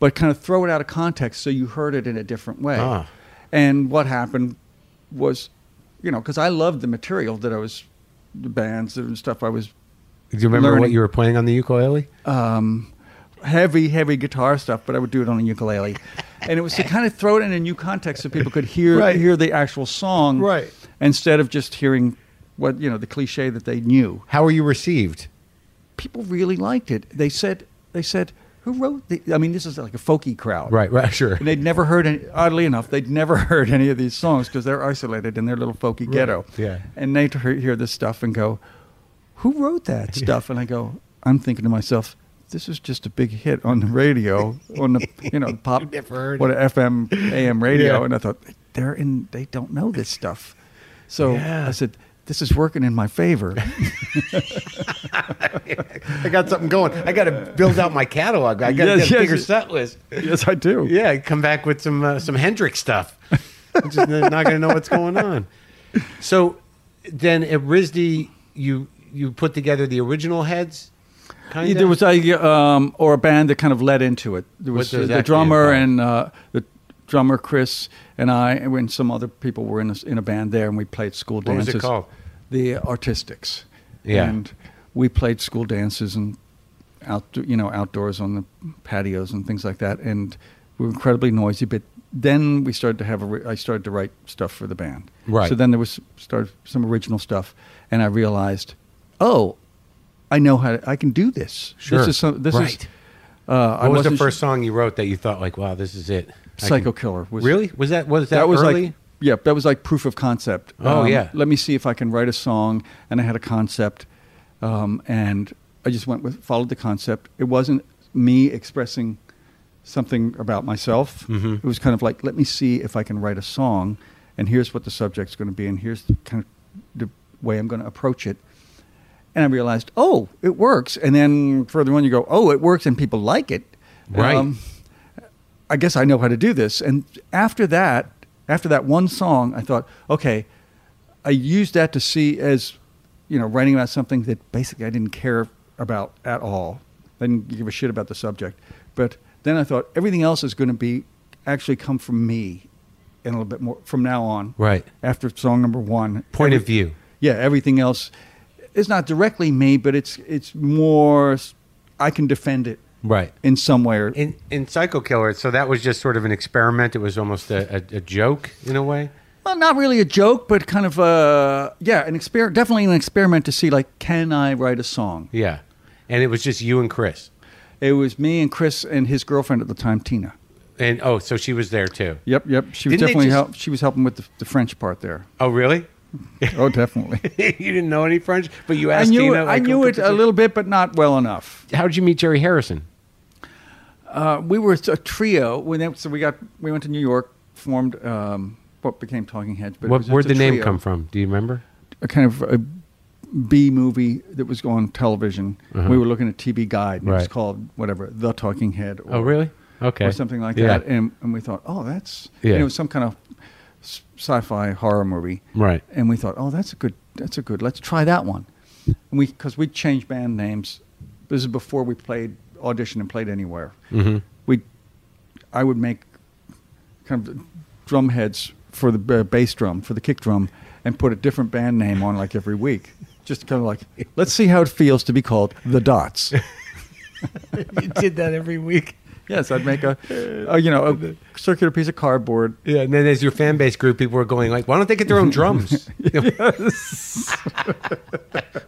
but kind of throw it out of context so you heard it in a different way. Ah. And what happened was, you know, because I loved the material that I was, the bands and stuff I was Do you remember what you were playing on the ukulele? um, heavy, heavy guitar stuff, but I would do it on a ukulele, and it was to kind of throw it in a new context so people could hear Right. hear the actual song, Right. Instead of just hearing what you know the cliche that they knew. How were you received? People really liked it. They said they said who wrote the? I mean, this is like a folky crowd, Right, right, sure. And they'd never heard any. Oddly enough, they'd never heard any of these songs because they're isolated in their little folky ghetto. yeah. And they'd hear this stuff and go, "Who wrote that stuff?" And I go, "I'm thinking to myself." This is just a big hit on the radio, on the you know pop, what FM, AM radio, Yeah. and I thought they're in. They don't know this stuff, so Yeah. I said, "This is working in my favor." I got something going. I got to build out my catalog. I got to Yes, get a yes, bigger yes. set list. yes, I do. Yeah, come back with some uh, some Hendrix stuff. I'm just not going to know what's going on. So then at RISD, you you put together the original heads. Kind There was a um, or a band that kind of led into it. There was uh, the drummer band and uh, the drummer Chris and I and when some other people were in a, in a band there and we played school dances. What was dances. it called? The Artistics. Yeah. And we played school dances and out you know outdoors on the patios and things like that and we were incredibly noisy but then we started to have a I started to write stuff for the band. Right. So then there was started some original stuff and I realized, "Oh, I know how to, I can do this. Sure. This is some, this Right. is uh, I What was the first song you wrote that you thought like, wow, this is it? Psycho can- Killer was really? Was that was that, was early? like yeah, that was like proof of concept. Um, Oh, yeah. Let me see if I can write a song, and I had a concept, um, and I just went with followed the concept. It wasn't me expressing something about myself. Mhm. It was kind of like let me see if I can write a song, and here's what the subject's going to be, and here's the kind of the way I'm going to approach it. And I realized, oh, it works. And then further on, you go, oh, it works, and people like it. Right. I guess I know how to do this. And after that, after that one song, I thought, okay, I used that to see as, you know, writing about something that basically I didn't care about at all. I didn't give a shit about the subject. But then I thought everything else is going to be actually come from me and a little bit more from now on. Right. After song number one. Point of view. Yeah, everything else is not directly me, but it's it's more I can defend it Right. in some way or In in Psycho Killer, so that was just sort of an experiment. It was almost a, a, a joke in a way. Well, not really a joke, but kind of a yeah, an experiment. Definitely an experiment to see like, can I write a song? Yeah. And it was just you and Chris. It was me and Chris and his girlfriend at the time, Tina. And oh, so she was there too. Yep, yep. She was Didn't they definitely just- help. She was helping with the, the French part there. Oh, really? Oh, definitely. you didn't know any French, but you I asked knew Tina. it, I like, knew it a little bit, but not well enough. How did you meet Jerry Harrison? Uh, we were a trio. When so we got we went to New York, formed um, what became Talking Heads. But What, where'd the name trio. come from? Do you remember? a kind of a B movie that was on television. Uh-huh. We were looking at TV Guide. And It was called whatever, The Talking Head. Or, Oh, really? Okay. Or something like Yeah. that. And, and we thought, oh, that's Yeah. it was some kind of sci-fi horror movie. Right. And we thought, oh, that's a good. That's a good. Let's try that one. And we because we changed band names. This is before we played audition and played anywhere. Mm-hmm. We, I would make kind of drum heads for the uh, bass drum for the kick drum and put a different band name on like every week. Just kind of like, let's see how it feels to be called the Dots. you did that every week. Yes, I'd make a, a you know a circular piece of cardboard. Yeah, and then as your fan base grew, people were going like, "Why don't they get their own drums?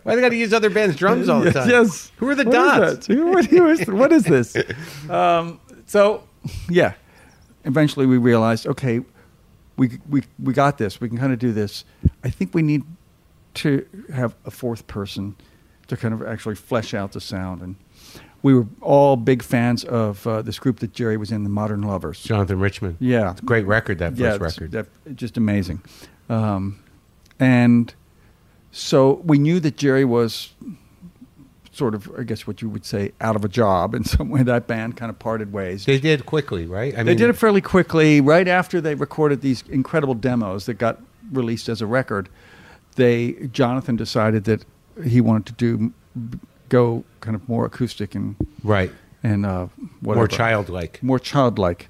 Why they got to use other bands' drums all the time? yes. Who are the What dots? that? Who- what, who is- what is this? Um, so, yeah. Eventually, we realized, okay, we we we got this. We can kind of do this. I think we need to have a fourth person to kind of actually flesh out the sound. And we were all big fans of uh, this group that Jerry was in, the Modern Lovers. Jonathan Richman. Yeah, great record. That yeah, first it's- record. that- just amazing. Um, and so we knew that Jerry was sort of, I guess, what you would say, out of a job in some way. That band kind of parted ways. They did quickly, right? I They did it fairly quickly. Right after they recorded these incredible demos that got released as a record, they Jonathan decided that he wanted to do go kind of more acoustic and right. and uh, whatever More childlike. more childlike,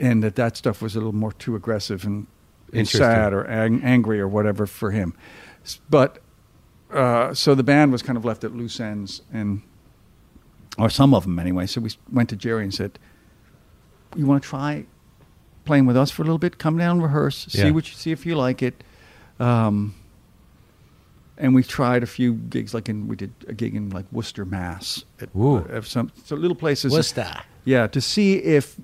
and that that stuff was a little more too aggressive and, and sad or ang- angry or whatever for him. But uh, so the band was kind of left at loose ends, and or some of them anyway. So we went to Jerry and said, "You want to try playing with us for a little bit? Come down, and rehearse, see Yeah. what you see if you like it." Um, and we tried a few gigs, like in we did a gig in like Worcester, Mass, at, Ooh. of some so little places. Worcester. Yeah, to see if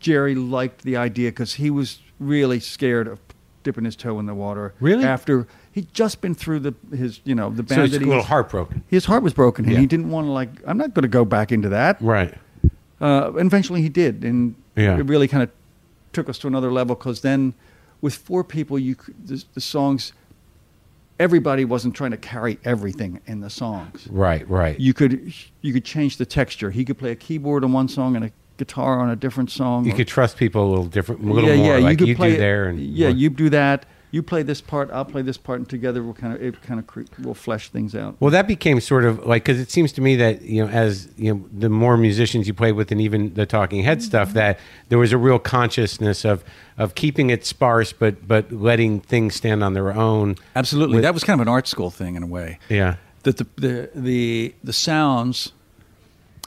Jerry liked the idea because he was really scared of dipping his toe in the water. Really? After he'd just been through the his you know the band. So he's a little heartbroken. his heart was broken and Yeah. he didn't want to like I'm not going to go back into that. Right. Uh, and eventually he did, and Yeah. it really kind of took us to another level because then with four people, you the, the songs. Everybody wasn't trying to carry everything in the songs Right. Right. you could you could change the texture. He could play a keyboard on one song and a guitar on a different song. You or- could trust people a little different, a little more. Yeah, like you, do there, and yeah, more- you do that. You play this part, I'll play this part, and together we'll kind of it kind of cre- we'll flesh things out. Well, that became sort of like because it seems to me that you know, as you know, the more musicians you play with, and even the Talking Head stuff, that there was a real consciousness of of keeping it sparse, but but letting things stand on their own. Absolutely, With- that was kind of an art school thing in a way. Yeah, that the the the, the sounds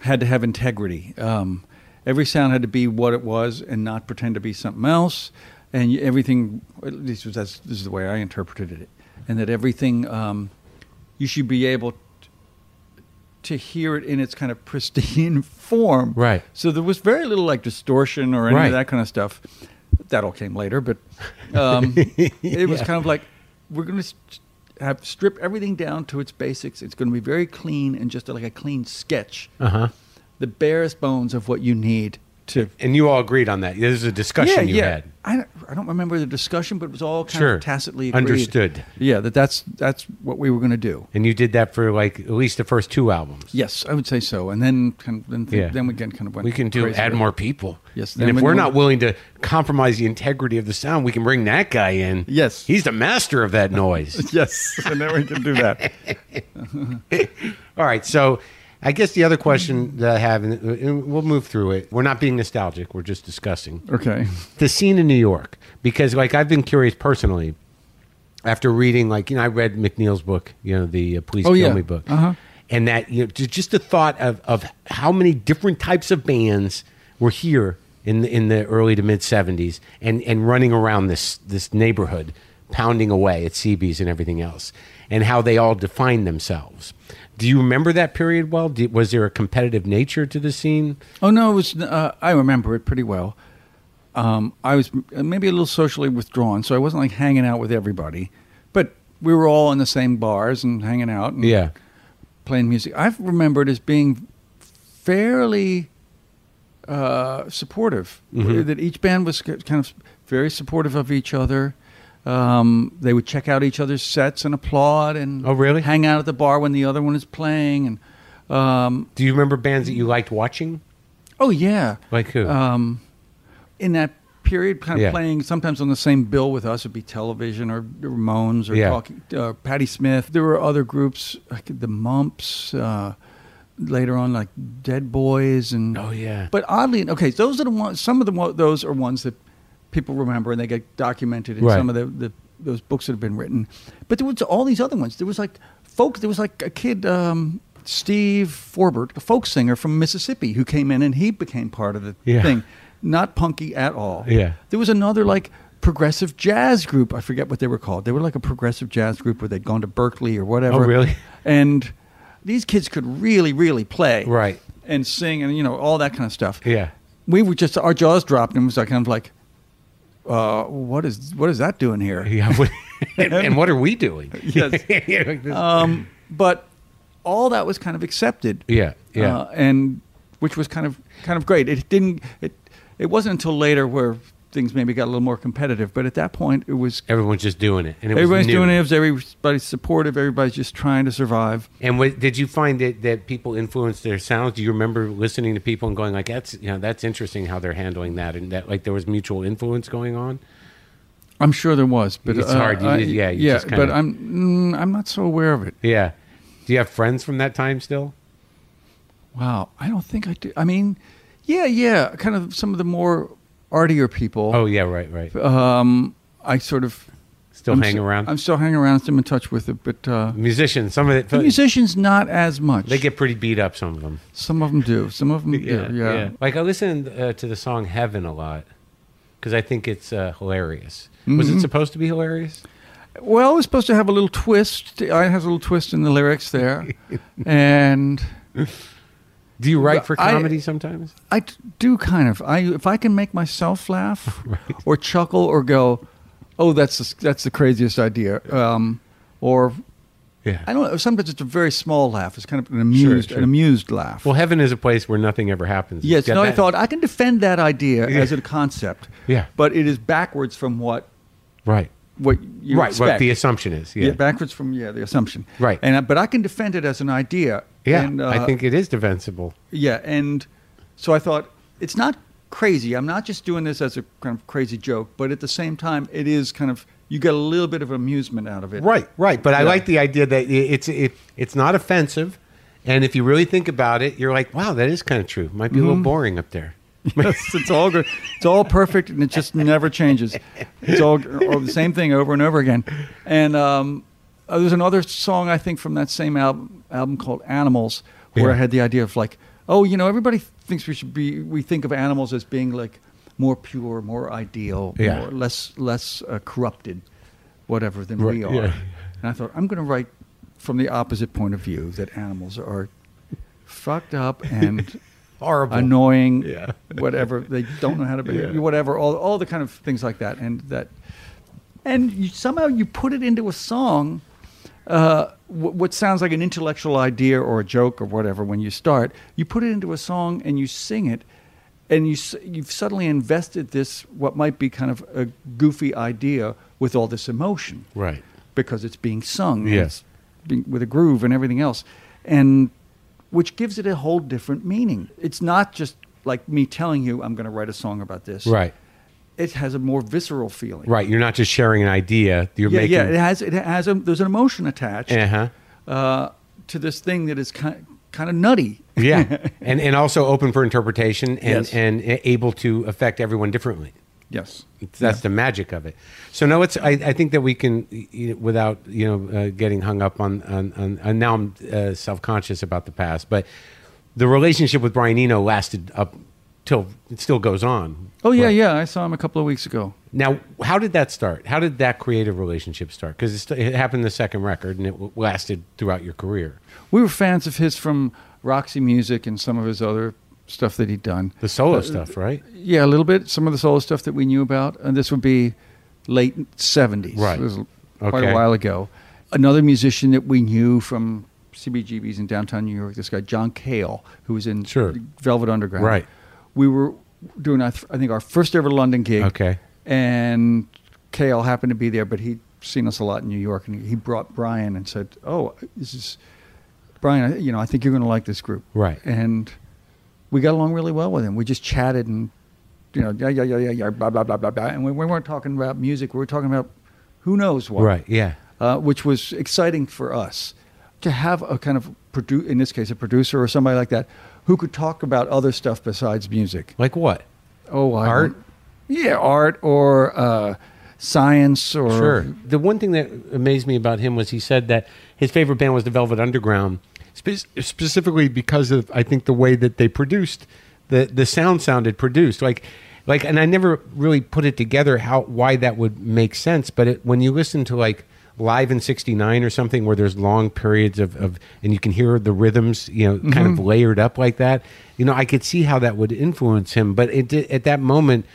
had to have integrity. Um, every sound had to be what it was and not pretend to be something else. And everything, at least that's, this is the way I interpreted it, and that everything um, you should be able t- to hear it in its kind of pristine form. Right. So there was very little like distortion or any Right. of that kind of stuff. That all came later, but um, it was kind of like we're going to have strip everything down to its basics. It's going to be very clean and just like a clean sketch, uh huh. the barest bones of what you need to. And you all agreed on that. This is a discussion you had. I, don't- I don't remember the discussion, but it was all kind Sure. of tacitly agreed. Understood. Yeah, that that's that's what we were going to do. And you did that for like at least the first two albums. Yes, I would say so. And then kind of, then, Yeah. then we again kind of went. We can do add more people. Yes, And if we're not willing to compromise the integrity of the sound, we can bring that guy in. Yes. He's the master of that noise. Yes, and then we can do that. All right. So I guess the other question that I have, and we'll move through it. We're not being nostalgic. We're just discussing Okay. the scene in New York because, like, I've been curious personally after reading, like, you know, I read McNeil's book, you know, the uh, Please Oh, Kill yeah. Me book, Uh-huh. and that you know, just the thought of of how many different types of bands were here in the, in the early to mid '70s and and running around this this neighborhood, pounding away at CBs and everything else, and how they all defined themselves. Do you remember that period well? Did, was there a competitive nature to the scene? Oh no, it was. Uh, I remember it pretty well. Um, I was maybe a little socially withdrawn, so I wasn't like hanging out with everybody, but we were all in the same bars and hanging out and Yeah. playing music. I've remembered as being fairly uh, supportive. Mhm. That each band was kind of very supportive of each other. Um, they would check out each other's sets and applaud and Oh, really? hang out at the bar when the other one is playing. And um, Do you remember bands that you liked watching? oh yeah, Like who? um, in that period, kind of Yeah. playing sometimes on the same bill with us would be Television or the Ramones or Yeah. talking, uh, Patti Smith. There were other groups like the Mumps. Uh, later on, like Dead Boys and oh yeah. but oddly, okay, those are the ones. Some of the those are ones that people remember and they get documented in Right. some of the, the those books that have been written. But there was all these other ones. There was like folk. There was like a kid, um, Steve Forbert, a folk singer from Mississippi, who came in and he became part of the Yeah. thing. Not punky at all. Yeah. There was another like progressive jazz group. I forget what they were called. They were like a progressive jazz group where they'd gone to Berklee or whatever. Oh, really? And these kids could really, really play Right. and sing and you know all that kind of stuff. Yeah. We were just our jaws dropped and it was like kind of like, uh, what is what is that doing here? Yeah. what- and, and what are we doing? Yes. Um, but all that was kind of accepted. yeah. Yeah. Uh, and which was kind of kind of great. It didn't. It it wasn't until later where things maybe got a little more competitive. But at that point, it was Everyone's just doing it, and it everybody's doing it. It was everybody's supportive. Everybody's just trying to survive. And what, did you find that, that people influenced their sounds? Do you remember listening to people and going like, "That's you know that's interesting how they're handling that," and that like there was mutual influence going on? I'm sure there was, but It's uh, hard. You- I- yeah, you yeah. kinda- but I'm mm, I'm not so aware of it. Yeah. Do you have friends from that time still? Wow, I don't think I do. I mean, yeah, yeah, kind of some of the more artier people. Oh yeah, right, right. Um, I sort of Still I'm hang s- around. I'm still hanging around. Still in touch with it, but uh, Musicians, some of it, the musicians not as much. they get pretty beat up. Some of them. some of them do. Some of them do. Yeah. Like I listen uh, to the song "Heaven" a lot because I think it's uh, hilarious. Was it Mhm. supposed to be hilarious? Well, it was supposed to have a little twist. It has a little twist in the lyrics there, and Do you write for I- comedy sometimes? I do kind of. I if I can make myself laugh, or chuckle, or go, "Oh, that's the, that's the craziest idea," um, or Yeah. I don't know. Sometimes it's a very small laugh. It's kind of an amused, sure. an amused laugh. Well, heaven is a place where nothing ever happens. yes. No, I thought I can defend that idea Yeah. as a concept. Yeah. But it is backwards from what Right. what you right. expect. What the assumption is. yeah. Yeah. backwards from yeah the assumption. Right. And but I can defend it as an idea. Yeah. And, uh, I think it is defensible. Yeah, and so I thought it's not crazy. I'm not just doing this as a kind of crazy joke, but at the same time, it is kind of you get a little bit of amusement out of it. Right, right. But I like the idea that it's it, it's not offensive, and if you really think about it, you're like, wow, that is kind of true. Might be a Mm-hmm. little boring up there. Yes, it's all good. It's all perfect, and it just never changes. It's all, all the same thing over and over again. And um, uh, there's another song I think from that same album album called Animals, where Yeah. I had the idea of like, oh, you know, everybody thinks we should be. We think of animals as being like more pure, more ideal, Yeah. more, less less uh, corrupted, whatever than Right, we are. yeah. And I thought I'm going to write from the opposite point of view that animals are fucked up and Horrible. annoying, Yeah. whatever. They don't know how to behave, whatever. All all the kind of things like that, and that, and you, somehow you put it into a song. Uh, what, what sounds like an intellectual idea or a joke or whatever when you start, you put it into a song and you sing it, and you you've suddenly invested this what might be kind of a goofy idea with all this emotion Right. because it's being sung. Yes. being, with a groove and everything else, and which gives it a whole different meaning. It's not just like me telling you I'm going to write a song about this. Right. It has a more visceral feeling. Right. You're not just sharing an idea. You're Yeah, making. yeah. It has. It has. A, there's an emotion attached Uh-huh. uh, to this thing that is kind kind of nutty. Yeah. and and also open for interpretation and Yes. and able to affect everyone differently. Yes. That's the magic of it. So no, it's. I, I think that we can, without you know, uh, getting hung up on. on, on and now I'm uh, self conscious about the past, but the relationship with Brian Eno lasted up till it still goes on. Oh yeah, Right. yeah. I saw him a couple of weeks ago. Now, how did that start? How did that creative relationship start? Because it happened the second record, and it w- lasted throughout your career. We were fans of his from Roxy Music and some of his other stuff that he'd done. The solo uh, stuff, right? Yeah, a little bit. Some of the solo stuff that we knew about, and this would be late seventies. Right. It was quite Okay. a while ago. Another musician that we knew from CBGB's in downtown New York. This guy John Cale, who was in Sure. Velvet Underground. Right. We were doing, I th- I think, our first ever London gig. Okay. And Cale happened to be there, but he'd seen us a lot in New York, and he brought Brian and said, "Oh, this is Brian. I- You know, I think you're going to like this group." Right. And we got along really well with him. We just chatted and, you know, yeah, yeah, yeah, yeah, yeah, blah, blah, blah, blah, blah. And we, we weren't talking about music. We were talking about who knows what. Right. Yeah. Uh, which was exciting for us to have a kind of, produ- in this case, a producer or somebody like that who could talk about other stuff besides music. Like what? Oh, I Art? don't- Yeah, art or uh, science or. Sure. The one thing that amazed me about him was he said that his favorite band was the Velvet Underground, spe- specifically because of I think the way that they produced the the sound sounded produced like like and I never really put it together how why that would make sense, but it, when you listen to like live in 69 or something where there's long periods of, of and you can hear the rhythms you know kind of layered up like that you know i could see how that would influence him but it, did- at that moment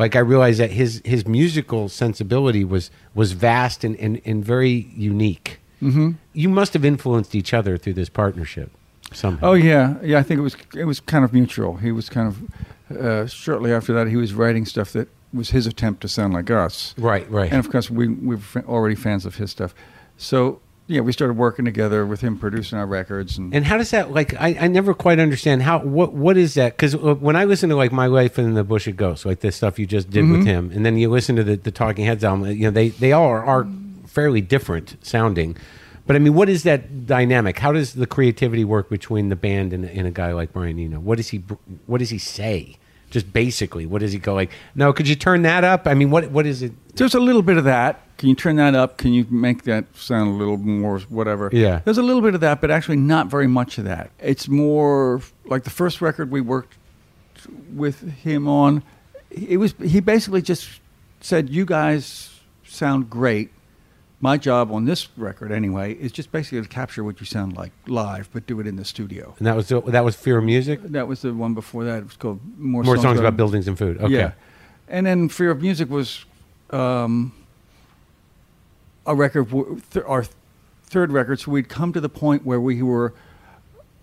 like I realized that his his musical sensibility was was vast and and, and very unique. Mm-hmm. You must have influenced each other through this partnership somehow. Oh yeah, yeah. I think it was it was kind of mutual. He was kind of uh, shortly after that he was writing stuff that was his attempt to sound like us. right, right. And of course we we were already fans of his stuff. So yeah, we started working together with him producing our records and, And how does that like? I, I never quite understand how what what is that? Because uh, when I listen to like My Life in the Bush of Ghosts, like this stuff you just did with mm-hmm. him, and then you listen to the, the Talking Heads album, you know they they all are, are fairly different sounding. But I mean, what is that dynamic? How does the creativity work between the band and, and a guy like Brian Eno? What does he What does he say? Just basically, what does he go like? No, could you turn that up? I mean, what what is it? There's a little bit of that. Can you turn that up? Can you make that sound a little more whatever? Yeah. There's a little bit of that, but actually not very much of that. It's more like the first record we worked with him on. It was he basically just said, "You guys sound great. My job on this record, anyway, is just basically to capture what you sound like live, but do it in the studio." And that was the, that was Fear of Music. That was the one before that. It was called More, More songs about buildings and food. Okay. yeah. And then Fear of Music was um, a record, th- our third record. So we'd come to the point where we were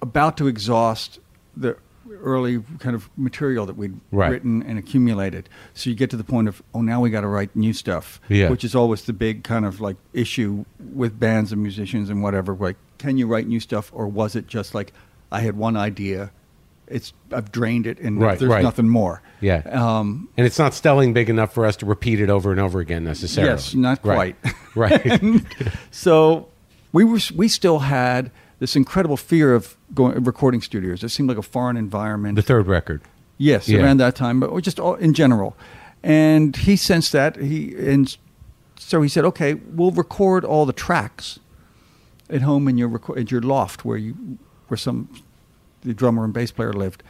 about to exhaust the early kind of material that we'd Right. written and accumulated. So you get to the point of, oh, now we got to write new stuff, Yeah. which is always the big kind of like issue with bands and musicians and whatever. Like, can you write new stuff, or was it just like I had one idea it's I've drained it and Right, there's right. nothing more. Yeah. Um, and it's not stelling big enough for us to repeat it over and over again necessarily. Yes, not Right. quite. Right. so we were we still had this incredible fear of going recording studios. It seemed like a foreign environment. the third record. Yes, Yeah. around that time, but just all, in general. And he sensed that he and so he said, "Okay, we'll record all the tracks at home in your reco- at your loft where you where some the drummer and bass player lived.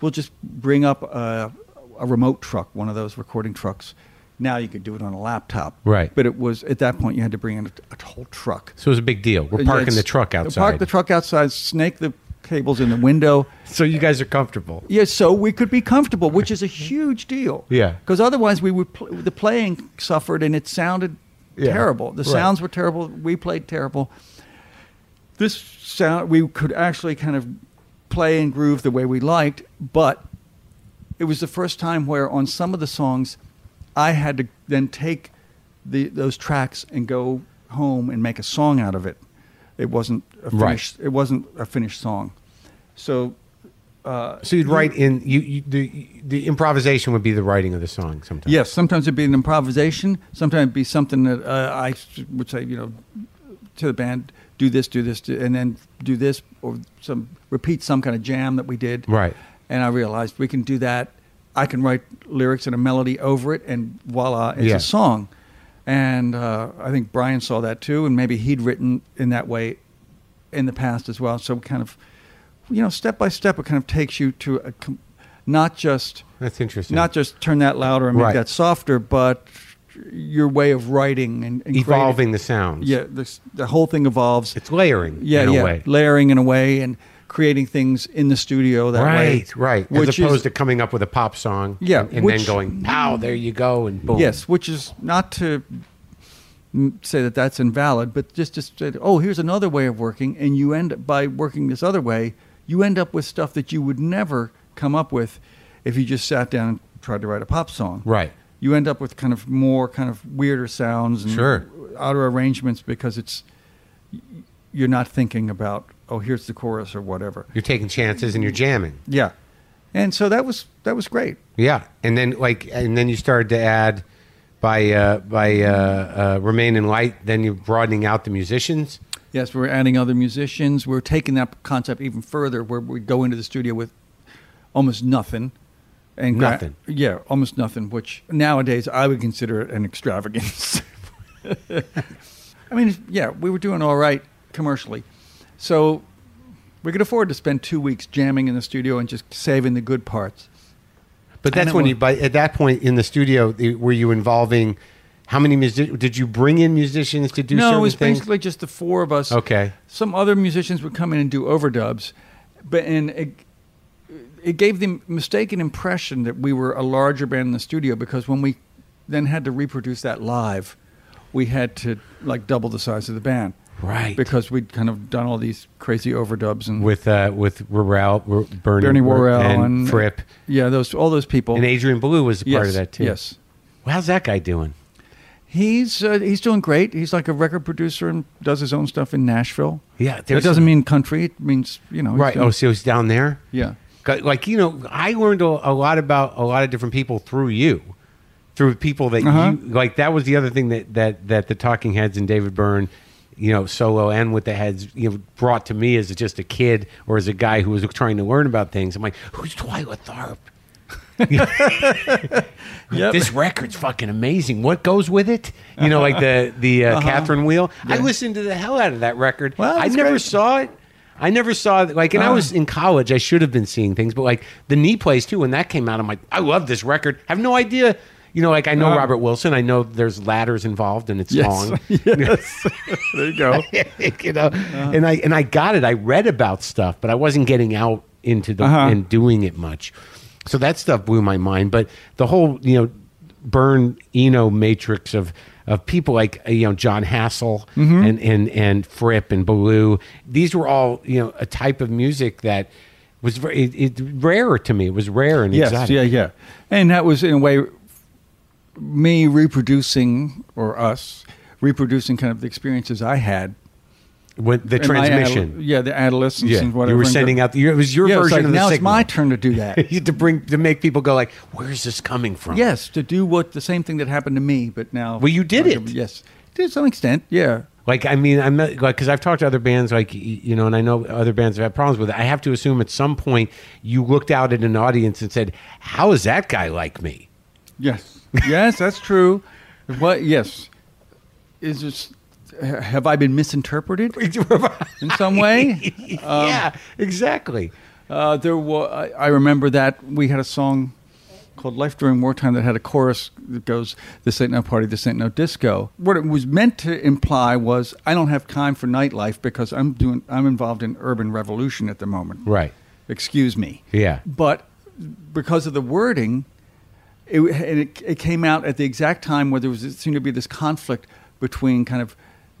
We'll just bring up a, a remote truck, one of those recording trucks. Now you could do it on a laptop, Right. But it was at that point you had to bring in a, a whole truck. So it was a big deal. We're uh, parking Yes. the truck outside. Park the truck outside, snake the cables in the window. So you guys are comfortable. Yeah, so we could be comfortable, which is a huge deal. Yeah. because otherwise we would pl- the playing suffered and it sounded Yeah. terrible. The Right. sounds were terrible. We played terrible. This sound we could actually kind of play and groove the way we liked, but it was the first time where on some of the songs I had to then take the those tracks and go home and make a song out of it. It wasn't a Right. finished. It wasn't a finished song. So. Uh, So you'd write in you, you the the improvisation would be the writing of the song sometimes. Yes, sometimes it'd be an improvisation. Sometimes it'd be something that uh, I would say, you know, to the band, do this, do this, do, and then do this, or some repeat some kind of jam that we did. Right. And I realized we can do that. I can write lyrics and a melody over it, and voila, it's Yeah. a song. And uh, I think Brian saw that too, and maybe he'd written in that way in the past as well. So kind of, you know, step by step, it kind of takes you to a, not just That's interesting. not just turn that louder and make Right. that softer, but your way of writing and, and evolving creating- the sounds. Yeah, this, the whole thing evolves. It's layering yeah, in a yeah, way. layering in a way and creating things in the studio that way. Right, right. As opposed is, to coming up with a pop song. Yeah, And, and which- then going, pow, there you go, and boom. yes, which is not to say that that's invalid, but just to say, oh, here's another way of working, and you end up by working this other way, you end up with stuff that you would never come up with if you just sat down and tried to write a pop song. Right. you end up with kind of more kind of weirder sounds and Sure. outer arrangements because it's you're not thinking about oh here's the chorus or whatever You're taking chances and you're jamming. yeah and so that was that was great Yeah, and then like, and then you started to add by uh, by uh, uh, remain in light. Then you're broadening out the musicians. yes we're adding other musicians we're taking that concept even further where we go into the studio with almost nothing and gra- Nothing. yeah almost nothing which nowadays i would consider it an extravagance i mean yeah we were doing all right commercially so we could afford to spend two weeks jamming in the studio and just saving the good parts But that's when you. But at that point in the studio, the- were you involving? How many music? Did you bring in musicians to do no, it was things? basically just the four of us. Okay. Some other musicians would come in and do overdubs, but and it, it gave the mistaken impression that we were a larger band in the studio because when we then had to reproduce that live, we had to like double the size of the band. Right. Because we'd kind of done all these crazy overdubs and with uh, with Rorel, R- Bernie, Bernie Worrell and, and Fripp, Yeah, those all those people. and Adrian Belew was a part of that too. Yes. Well, how's that guy doing? He's uh, he's doing great. He's like a record producer and does his own stuff in Nashville. Yeah, It doesn't mean country. It means you know. right. doing- Oh, so he's down there. yeah. Like you know, I learned a, a lot about a lot of different people through you, through people that Uh-huh. you like. That was the other thing that that that the Talking Heads and David Byrne, you know, solo and with the Heads, you know, brought to me as just a kid or as a guy who was trying to learn about things. I'm like, who's Twyla Tharp? Yep. This record's fucking amazing. What goes with it? You know, like the the uh, Catherine Wheel. I listened to the hell out of that record. Well, I never great. saw it. I never saw like, and I Ah. was in college. I should have been seeing things, but like the knee plays too. When that came out, I'm like, I love this record. have no idea. You know, like I know Ah. Robert Wilson. I know there's ladders involved and it's Yes. long. yes. there you go. you know, and I and I got it. I read about stuff, but I wasn't getting out into the Uh-huh. and doing it much. So that stuff blew my mind. But the whole you know Byrne Eno matrix of of people like uh, you know Jon Hassell Mm-hmm. and and and Fripp and Belew. These were all you know a type of music that was very it, it rare to me. It was rare and Yes. exotic. Yeah. Yeah. And that was in a way me reproducing or us reproducing kind of the experiences I had When the transmission. yeah, the adolescence yeah, and whatever. you were sending out. The, it was your yeah, version like, of the now it's my turn to do that. to bring to make people go like, "Where's this coming from?" yes, to do what the same thing that happened to me, but now. Well, you did it. Yes, to some extent, yeah. Like I mean, I'm not like because I've talked to other bands, like you know, and I know other bands have had problems with it. I have to assume at some point you looked out at an audience and said, "How is that guy like me?" Yes, yes, that's true. What? Yes, is this? Have I been misinterpreted in some way? yeah, exactly. Uh, there was. I, I remember that we had a song called "Life During Wartime" that had a chorus that goes, "This ain't no party, this ain't no disco." What it was meant to imply was, I don't have time for nightlife because I'm doing. I'm involved in urban revolution at the moment. Right. Excuse me. Yeah. But because of the wording, it, and it, it came out at the exact time where there was it seemed to be this conflict between kind of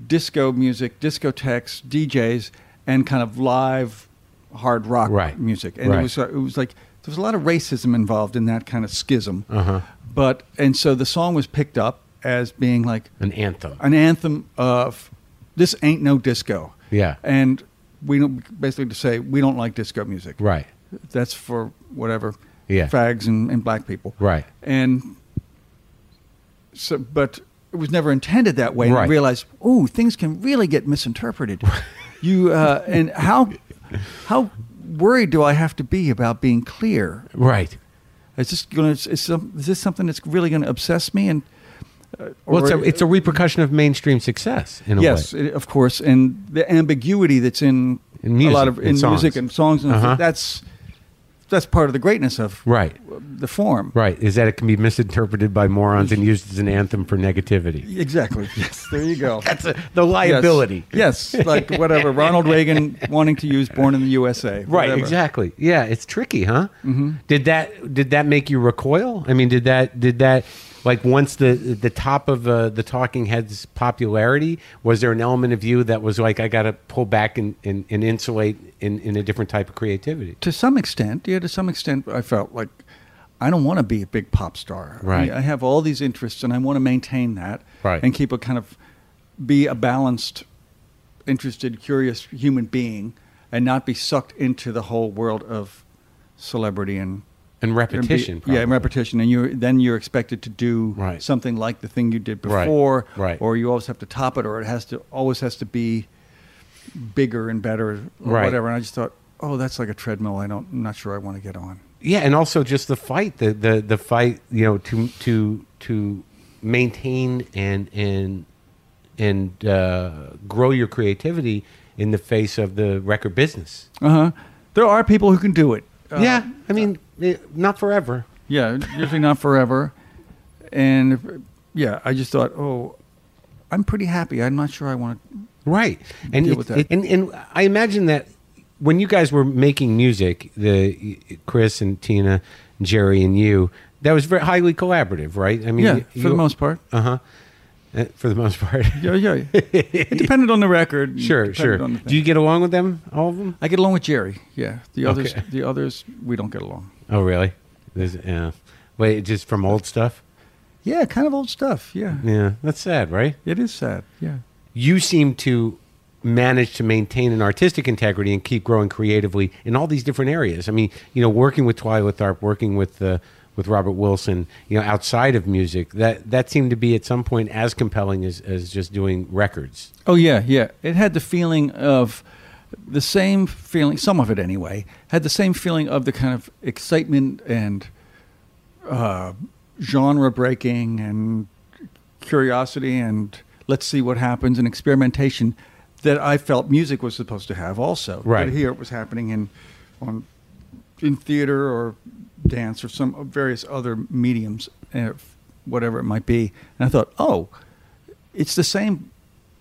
disco music, discotheques, DJs, and kind of live hard rock Right. music. And Right. it was uh, it was like there was a lot of racism involved in that kind of schism. Uh-huh. But and so the song was picked up as being like An anthem. an anthem of this ain't no disco. Yeah. And we don't basically to say we don't like disco music. Right. That's for whatever. Yeah. Fags and, and black people. Right. And so, but it was never intended that way. And I Right. realized, oh, things can really get misinterpreted. you uh, and how how worried do I have to be about being clear? Right. Is this going to is, some, is this something that's really going to obsess me? And uh, Well, it's a, it's a repercussion of mainstream success in a yes, way. it- of course, and the ambiguity that's in, In music, a lot of in in music and songs, and Uh-huh. that's that's part of the greatness of Right. the form. Right. Is that it can be misinterpreted by morons and used as an anthem for negativity. Exactly. Yes. There you go. That's a, the liability. Yes. yes. Like whatever. Ronald Reagan wanting to use "Born in the USA." Right, exactly. Yeah, it's tricky, huh? Mm-hmm. Did that did that make you recoil? I mean, did that did that like once the the top of uh, the Talking Heads popularity was there an element of you that was like I got to pull back and, and, and insulate in, in a different type of creativity? To some extent, yeah. To some extent, I felt like I don't want to be a big pop star. Right. I, I have all these interests, and I want to maintain that. Right. And keep a kind of be a balanced, interested, curious human being, and not be sucked into the whole world of celebrity and And and be- repetition, yeah, and repetition, and you then you're expected to do Right. something like the thing you did before, right. or you always have to top it, or it has to always has to be bigger and better, or Right. whatever. And I just thought, oh, that's like a treadmill. I don't, I'm not sure I want to get on. Yeah, and also just the fight, the the the fight, you know, to to to maintain and and and uh, grow your creativity in the face of the record business. Uh huh. There are people who can do it. Uh, yeah, I mean, not forever. Yeah, usually not forever. And yeah, I just thought, oh, I'm pretty happy. I'm not sure I want to. Right, and Deal it- that. it- and and I imagine that when you guys were making music, the Chris and Tina, Jerry and you, that was very highly collaborative, right? I mean, Yeah, you- for the most part. uh huh, for the most part. Yeah, yeah. it depended on the record. Sure, sure. Do you get along with them, all of them? I get along with Jerry. Yeah, the others, Okay. the others, we don't get along. Oh, really? There's, yeah. Wait, just from old stuff? Yeah, kind of old stuff. Yeah, Yeah, that's sad, right? it is sad. Yeah. You seem to manage to maintain an artistic integrity and keep growing creatively in all these different areas. I mean, you know, working with Twyla Tharp, working with uh, with Robert Wilson, you know, outside of music, that that seemed to be at some point as compelling as, as just doing records. Oh yeah, yeah. It had the feeling of the same feeling. Some of it anyway had the same feeling of the kind of excitement and uh, genre breaking and curiosity and let's see what happens and experimentation that I felt music was supposed to have also. Right. But here it was happening in on in theater or dance or some various other mediums, uh, whatever it might be. And I thought, oh, it's the same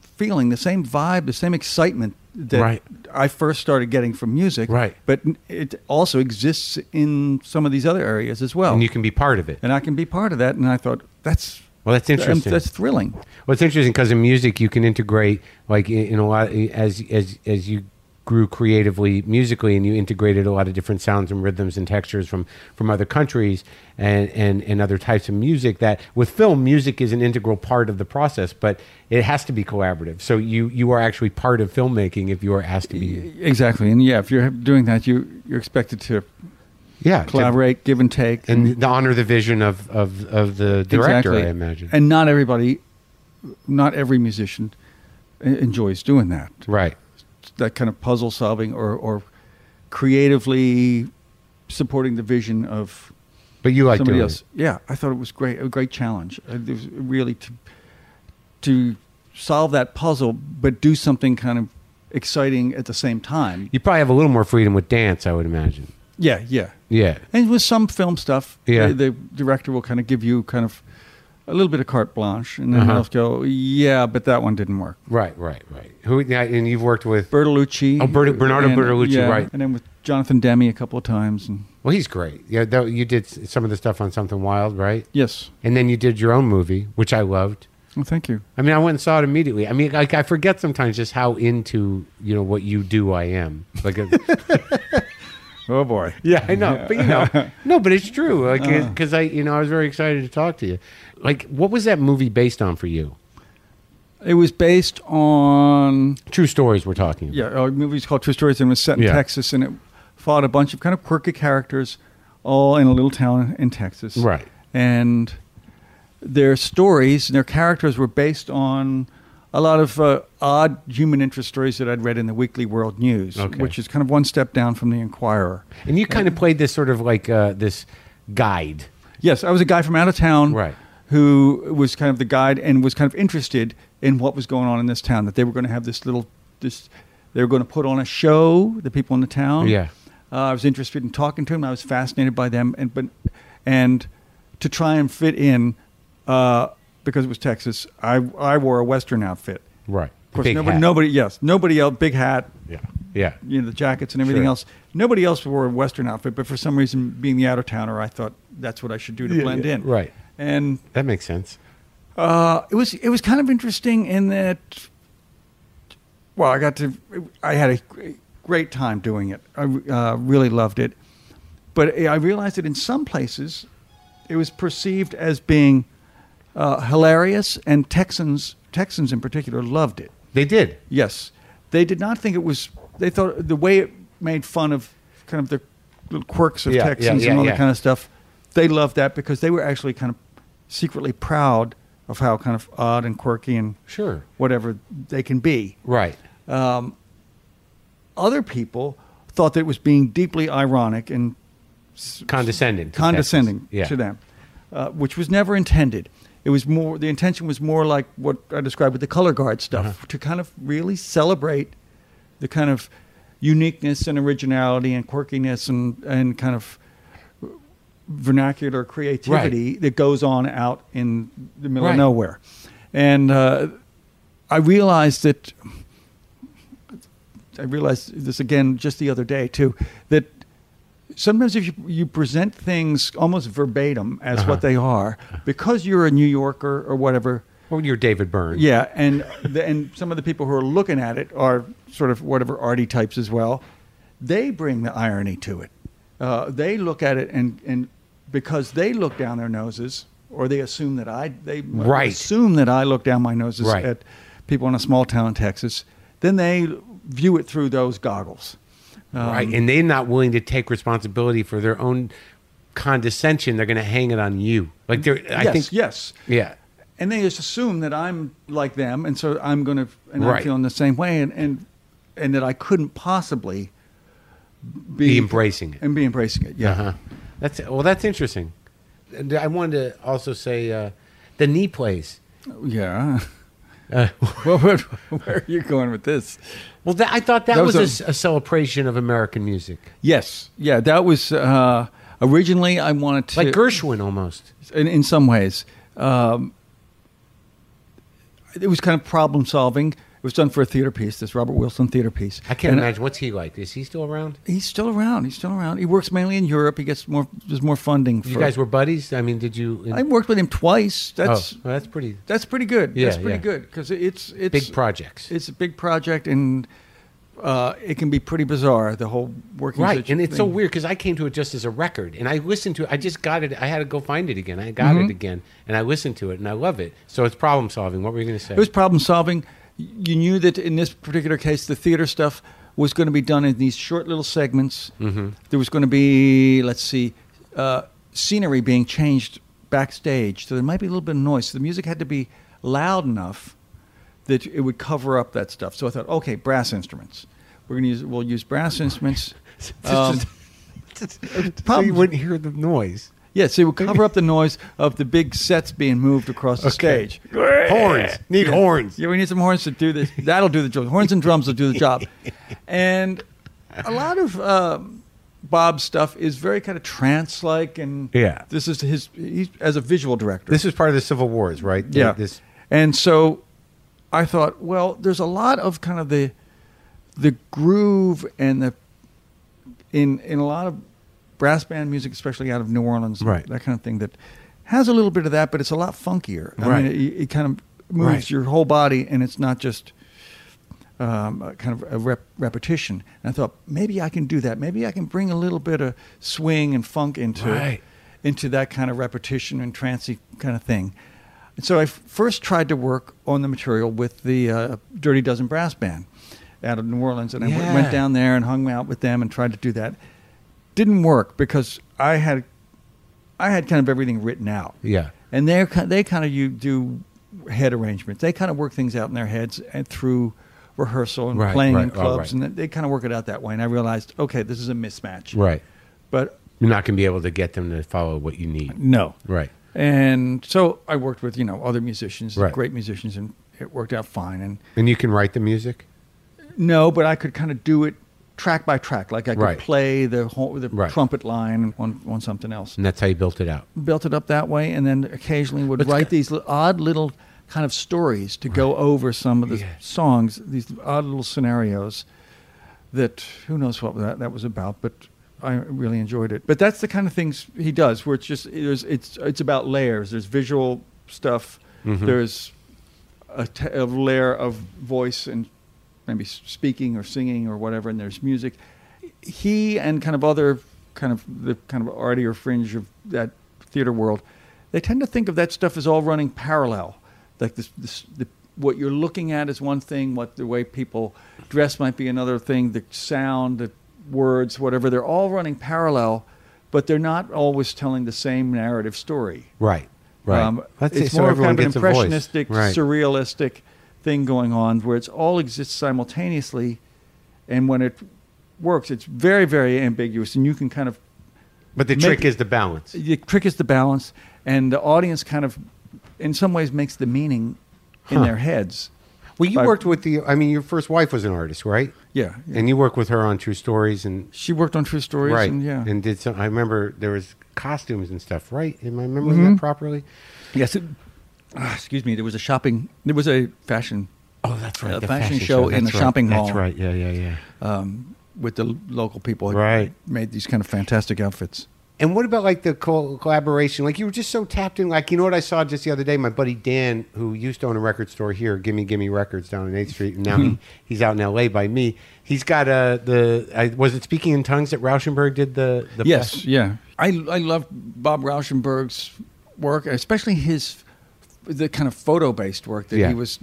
feeling, the same vibe, the same excitement that Right. I first started getting from music. Right. But it also exists in some of these other areas as well. And you can be part of it. And I can be part of that. And I thought, that's Well, that's interesting. That's thrilling. Well, it's interesting because in music you can integrate like in, in a lot as as as you grew creatively musically and you integrated a lot of different sounds and rhythms and textures from from other countries and and and other types of music that with film music is an integral part of the process but it has to be collaborative. So you you are actually part of filmmaking if you are asked to be. Exactly, and yeah, if you're doing that, you you're expected to yeah to- collaborate, give and take, and to honor the vision of of of the director Exactly. i imagine. And not everybody, not every musician enjoys doing that. right That kind of puzzle solving or, or creatively supporting the vision of but you like somebody doing else. it. Yeah, I thought it was great. A great challenge. Uh, It was really to to solve that puzzle, but do something kind of exciting at the same time. you probably have a little more freedom with dance i would imagine Yeah, yeah. yeah And with some film stuff, Yeah. the, the director will kind of give you kind of a little bit of carte blanche, and then Uh-huh. they'll go, "Yeah, but that one didn't work." right right right who yeah, and you've worked with Bertolucci. Oh, Bert- Bernardo and- Bertolucci, yeah, right. And then with Jonathan Demme a couple of times, and Well, he's great. Yeah, that, you did some of the stuff on Something Wild, right? yes, And then you did your own movie, which I loved. well, thank you. I mean, I went and saw it immediately. I mean, like I forget sometimes just how into you know what you do I am. Like, a, Oh boy. yeah, I know, but you know, no, but it's true. Like, uh. because I, you know, I was very excited to talk to you. Like, what was that movie based on for you? It was based on True stories we're talking. About. yeah, a movie's called True Stories, and it was set in Yeah. Texas, and it followed a bunch of kind of quirky characters, all in a little town in Texas, Right. And their stories and their characters were based on a lot of uh, odd human interest stories that I'd read in the Weekly World News, Okay. which is kind of one step down from the Inquirer. And you kind of played this sort of like uh, this guide. Yes, I was a guy from out of town, Right. Who was kind of the guide and was kind of interested in what was going on in this town. That they were going to have this little, this, they were going to put on a show. The people in the town. Yeah. Uh, I was interested in talking to them. I was fascinated by them, and but, and to try and fit in, uh, because it was Texas. I I wore a Western outfit. Right. Of course, Big nobody, hat. nobody, yes, nobody else, big hat, Yeah. Yeah. you know, the jackets and everything Sure. else. Nobody else wore a Western outfit, but for some reason, being the out of towner, I thought that's what I should do to blend yeah, in. right. And That makes sense. uh, it was it was kind of interesting in that. Well, I got to. I had a great- great time doing it. I uh, really loved it, but I realized that in some places, it was perceived as being uh, hilarious, and Texans Texans in particular loved it. They did. Yes, they did not think it was. They thought the way it made fun of kind of the little quirks of Yeah, yeah, Texans yeah, and all yeah. that kind of stuff. They loved that because they were actually kind of secretly proud of how kind of odd and quirky and Sure. whatever they can be. Right. Um, other people thought that it was being deeply ironic and s- Condescending. to condescending. Yeah. to them, uh, which was never intended. It was more the intention was more like what I described with the color guard stuff Uh-huh. to kind of really celebrate the kind of uniqueness and originality and quirkiness and and kind of vernacular creativity that goes on out in the middle Right. of nowhere. And uh, I realized that I realized this again just the other day too that sometimes if you, you present things almost verbatim as Uh-huh. what they are because you're a New Yorker or whatever Well, you're David Byrne. yeah and the, and some of the people who are looking at it are sort of whatever arty types as well they bring the irony to it uh, they look at it and and because they look down their noses or they assume that I they Right. assume that I look down my noses Right. at people in a small town in Texas then they view it through those goggles Um, right. And they're not willing to take responsibility for their own condescension. They're going to hang it on you. Like they're. I yes, think. yes. Yeah. And they just assume that I'm like them, and so I'm going to, and Right. I'm feeling the same way, and, and and that I couldn't possibly Be embracing it. and be embracing it. Yeah. Uh-huh. That's well. That's interesting. And I wanted to also say uh, the knee plays. Yeah. Uh, well, where, where are you going with this? Well, that, I thought that, That was, was a, a celebration of American music, Yes. Yeah. That was uh, originally I wanted to like Gershwin almost. in, in some ways. Um, it was kind of problem solving. It was done for a theater piece, this Robert Wilson theater piece. I can't And imagine what's he like. Is he still around? He's still around. He's still around. He works mainly in Europe. He gets more. There's more funding. For, You guys were buddies. I mean, did you? I worked with him twice. That's oh, well, that's pretty that's pretty good. Yeah, that's pretty yeah. good because it's it's big projects. It's a big project, and uh, it can be pretty bizarre. The whole working Right, and it's so weird because I came to it just as a record, and I listened to it. I just got it. I had to go find it again. I got Mm-hmm. it again, and I listened to it, and I love it. So it's problem solving. What were you going to say? It was problem solving. You knew that in this particular case, the theater stuff was going to be done in these short little segments. Mm-hmm. There was going to be, let's see, uh, scenery being changed backstage, so there might be a little bit of noise. So the music had to be loud enough that it would cover up that stuff. So I thought, okay, brass instruments. We're going to use we'll use brass instruments. Um, so you wouldn't hear the noise. Yes, it would cover up the noise of the big sets being moved across the Okay. stage. Horns. Need horns. Yeah, we need some horns to do this. That'll do the job. Horns and drums will do the job. And a lot of um, Bob's stuff is very kind of trance-like, and Yeah. this is his. He's as a visual director. This is part of the Civil Wars, right? yeah. This. and so I thought, well, there's a lot of kind of the the groove and the in in a lot of brass band music, especially out of New Orleans, Right. that kind of thing that has a little bit of that, but it's a lot funkier. I Right. mean, it, it kind of moves Right. your whole body, and it's not just um, a kind of a rep- repetition. And I thought maybe I can do that. Maybe I can bring a little bit of swing and funk into Right. into that kind of repetition and trancy kind of thing. And so I f- first tried to work on the material with the uh, Dirty Dozen Brass Band out of New Orleans, and I w- went down there and hung out with them and tried to do that. Didn't work because I had I had kind of everything written out, Yeah. and they they kind of you do head arrangements. They kind of work things out in their heads and through rehearsal and Right, playing right, in oh, clubs, right. and they kind of work it out that way. And I realized, okay, this is a mismatch, Right. But You're not going to be able to get them to follow what you need. no, Right. and so I worked with you know other musicians, great musicians, and it worked out fine. And And you can write the music. no, but I could kind of do it track by track, like I could Right. play the whole, the Right. trumpet line on on something else. And that's how you built it out. Built it up that way, and then occasionally would Let's write go- these odd little kind of stories to go over some of the songs, these odd little scenarios. That who knows what that that was about, but I really enjoyed it. But that's the kind of things he does, where it's just there's it's it's about layers. There's visual stuff. Mhm. There's a, t- a layer of voice and maybe speaking or singing or whatever, and there's music. He and kind of other kind of the kind of arty or fringe of that theater world, they tend to think of that stuff as all running parallel. Like this, this the, what you're looking at is one thing, what the way people dress might be another thing, the sound, the words, whatever. They're all running parallel, but they're not always telling the same narrative story. Right. Right. Um, it's so more of kind of an impressionistic, Right. surrealistic thing going on where it's all exists simultaneously, and when it works, it's very, very ambiguous, and you can kind of But the make trick it- is the balance. the trick is the balance, and the audience kind of, in some ways, makes the meaning in their heads. Well, you But- worked with the. I mean, your first wife was an artist, right? Yeah, yeah. And you worked with her on True Stories and she worked on true stories, right, and yeah, and did some. I remember there was costumes and stuff, right? Am I remembering Mhm. that properly? yes. It, ah, excuse me. There was a shopping. There was a fashion Oh, that's right, A the fashion fashion show show. in That's a right. shopping mall. That's right. Yeah, yeah, yeah. um, with the local people. Right. Made these kind of fantastic outfits. And what about like the collaboration? Like you were just so tapped in. Like you know what I saw just the other day. My buddy Dan, who used to own a record store here, Gimme Gimme Records down on Eighth Street, and now he, he's out in L.A. by me. He's got a the. I, was it Speaking in Tongues that Rauschenberg did the? the yes, fest- yeah. I I love Bob Rauschenberg's work, especially his the kind of photo based work that Yeah. he was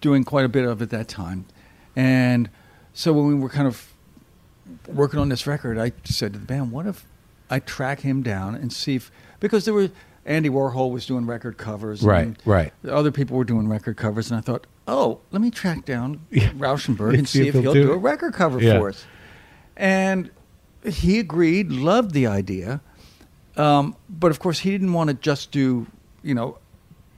doing quite a bit of at that time. And so when we were kind of working on this record, I said to the band, "What if I track him down and see if because there were." Andy Warhol was doing record covers, Right, and right. Other people were doing record covers, and I thought, oh, let me track down Yeah. Rauschenberg and see if he'll do a record cover Yeah. for us. And he agreed, loved the idea. Um, but of course, he didn't want to just do, you know,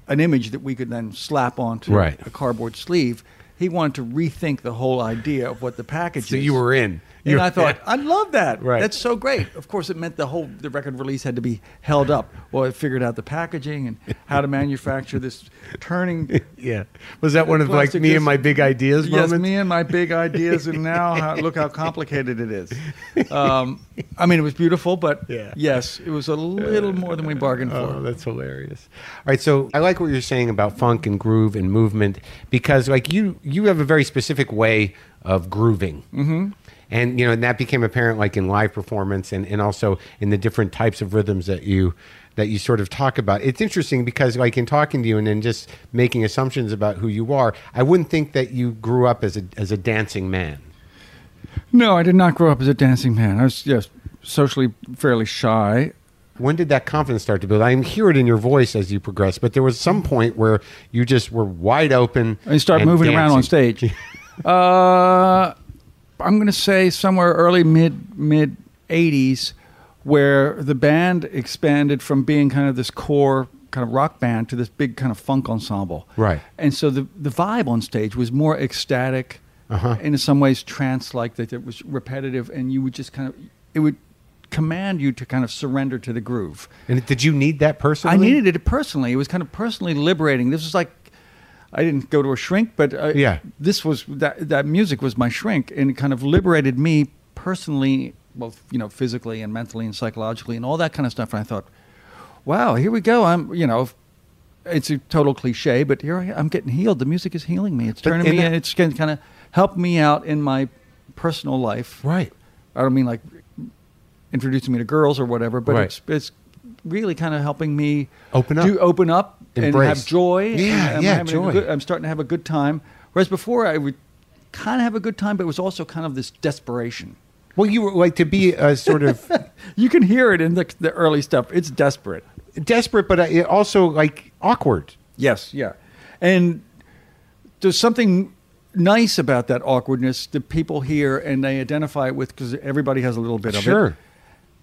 an image that we could then slap onto Right. a cardboard sleeve. He wanted to rethink the whole idea of what the package So is. you were in. And You're- I thought, I love that. Right. That's so great. Of course, it meant the whole the record release had to be held up. Well, I figured out the packaging and how to manufacture this turning. yeah. Was that one of like me and my big ideas Yes, moments? me and my big ideas, and now how, look how complicated it is. Um, I mean, it was beautiful, but Yeah. yes, it was a little more than we bargained Oh, for. that's hilarious. All right, so I like what you're saying about funk and groove and movement because, like, you you have a very specific way of grooving, mm-hmm. and you know, and that became apparent like in live performance and and also in the different types of rhythms that you that you sort of talk about. It's interesting because, like, in talking to you and then just making assumptions about who you are, I wouldn't think that you grew up as a as a dancing man. No, I did not grow up as a dancing man. I was yes, socially fairly shy. When did that confidence start to build? I hear it in your voice as you progress, but there was some point where you just were wide open. And start and moving around on stage. uh, I'm going to say somewhere early mid mid '80s, where the band expanded from being kind of this core kind of rock band to this big kind of funk ensemble. Right. And so the the vibe on stage was more ecstatic, Uh-huh. in some ways trance-like. That it was repetitive, and you would just kind of it would command you to kind of surrender to the groove. And did you need that personally? I needed it personally. It was kind of personally liberating. This was like I didn't go to a shrink, but uh, Yeah. this was that that music was my shrink, and it kind of liberated me personally, both you know physically and mentally and psychologically and all that kind of stuff. And I thought, wow, here we go. I'm you know. It's a total cliche, but here I, I'm getting healed. The music is healing me. It's turning me. that- It's kind of help me out in my personal life. Right. I don't mean like introducing me to girls or whatever, but Right. it's it's really kind of helping me Open up. do open up and Embrace. have joy. Yeah, I'm yeah, joy. good- I'm starting to have a good time. Whereas before, I would kind of have a good time, but it was also kind of this desperation. Well, you were like to be a sort of You can hear it in the, the early stuff. It's desperate. desperate, but uh, also like awkward. Yes, yeah. And there's something nice about that awkwardness that people hear and they identify it with because everybody has a little bit of it. Sure.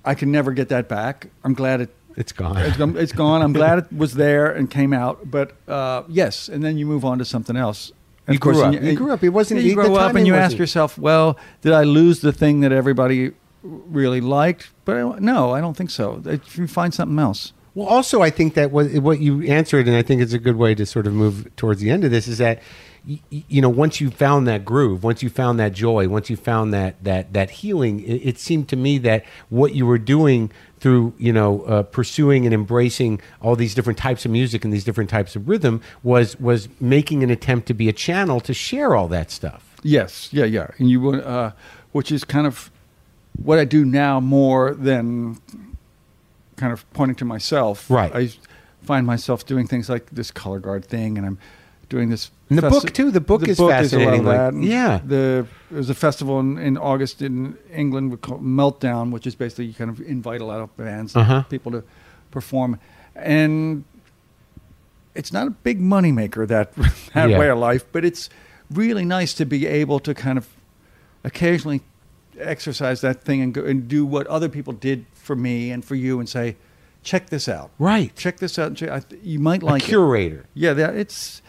I can never get that back. I'm glad it It's gone. it's gone. It's gone. I'm glad it was there and came out. But uh, yes, and then you move on to something else. And You of course, grew up. You grew up. It wasn't- You grow up and you ask yourself, "Well, did I lose the thing that everybody really liked?" But I- no, I don't think so. You find something else, Well, also, I think that what, what you answered, and I think it's a good way to sort of move towards the end of this, is that you know once you found that groove, once you found that joy, once you found that that that healing, it, it seemed to me that what you were doing through you know uh, pursuing and embracing all these different types of music and these different types of rhythm was was making an attempt to be a channel to share all that stuff. yes, yeah, yeah, and you uh, which is kind of what I do now more than kind of pointing to myself. Right. I find myself doing things like this color guard thing, and I'm doing this. And the book, too. The book is a lot fascinating, of like- yeah. The there's a festival in, in August in England we call Meltdown, which is basically you kind of invite a lot of bands, Uh-huh. people to perform, and it's not a big moneymaker that that Yeah. way of life, but it's really nice to be able to kind of occasionally exercise that thing and go and do what other people did for me and for you and say, check this out. Right. Check this out. Check, I, you might A like it. curator. Yeah, that, it's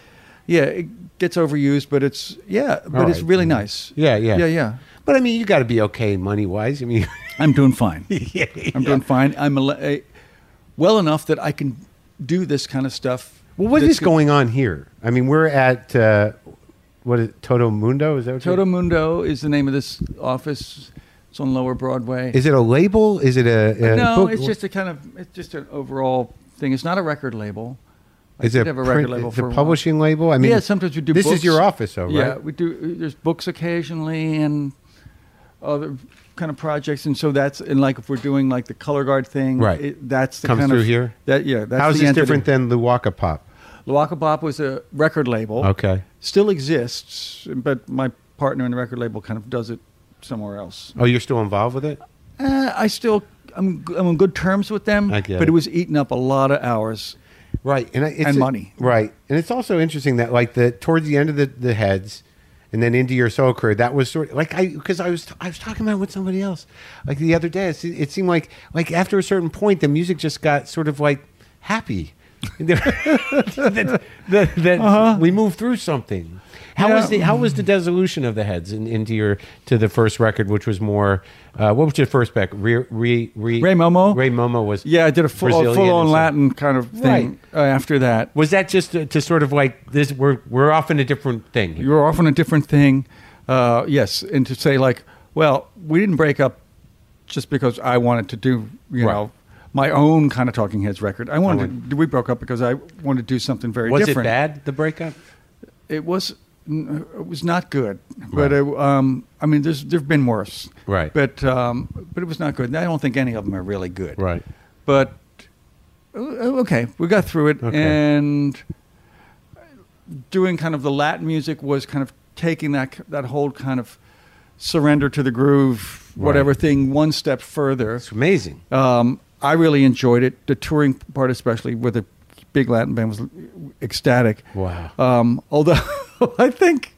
yeah, it gets overused, but it's yeah, but All it's really nice. Yeah, yeah. yeah, yeah. But I mean, you got to be okay money wise. I mean, I'm doing fine. yeah, I'm doing fine. I'm a, a, well enough that I can do this kind of stuff. Well, what is going on here? I mean, we're at uh, what is Todo Mundo? Is that what Todo Mundo is the name of this office. It's on Lower Broadway. Is it a label? Is it a, a no, book? it's just a kind of it's just an overall thing. It's not a record label. I Is it have a print- record label it's for a a while. publishing label? I mean, yeah, sometimes we do. Books. This books. is your office, though, right? Yeah, we do. There's books occasionally and other kind of projects, and so that's and like if we're doing like the color guard thing, Right. It, that's the Comes kind through of here? That yeah, that's How's the this entity. different than Luaka Bop? Luaka Bop was a record label. Okay. still exists, but my partner in the record label kind of does it somewhere else. Oh, you're still involved with it? Uh, I still I'm I'm on good terms with them, I get but it. it was eating up a lot of hours. Right, and it's And money. Right, and it's also interesting that like the towards the end of the, the heads, and then into your solo career, that was sort of like I because I was I was talking about it with somebody else like the other day. It, it seemed like like after a certain point, the music just got sort of like happy. That, that, that we move through something. How was Uh-huh. The how was the dissolution of the heads in, into your to the first record, which was more uh, what was your first back? Re, re, re, Rei Momo? Rei Momo was Yeah, I did a full, Brazilian full on Latin kind of thing uh, after that. Was that just to, to sort of like this? We're we're off in a different thing. You were in a different thing. Uh, yes, and to say like, well, we didn't break up just because I wanted to do, you Right. know, my own kind of Talking Heads record. I wanted. to, we broke up because I wanted to do something very was different. it bad the breakup? It was. It was not good, but it, um, I mean, there's there've been worse, Right. But um, but it was not good. And I don't think any of them are really good, Right. But uh, okay, we got through it, Okay. and doing kind of the Latin music was kind of taking that that whole kind of surrender to the groove, whatever Right. thing, one step further. It's amazing. Um, I really enjoyed it. The touring part, especially with a big Latin band, was ecstatic. Wow. Um, although I think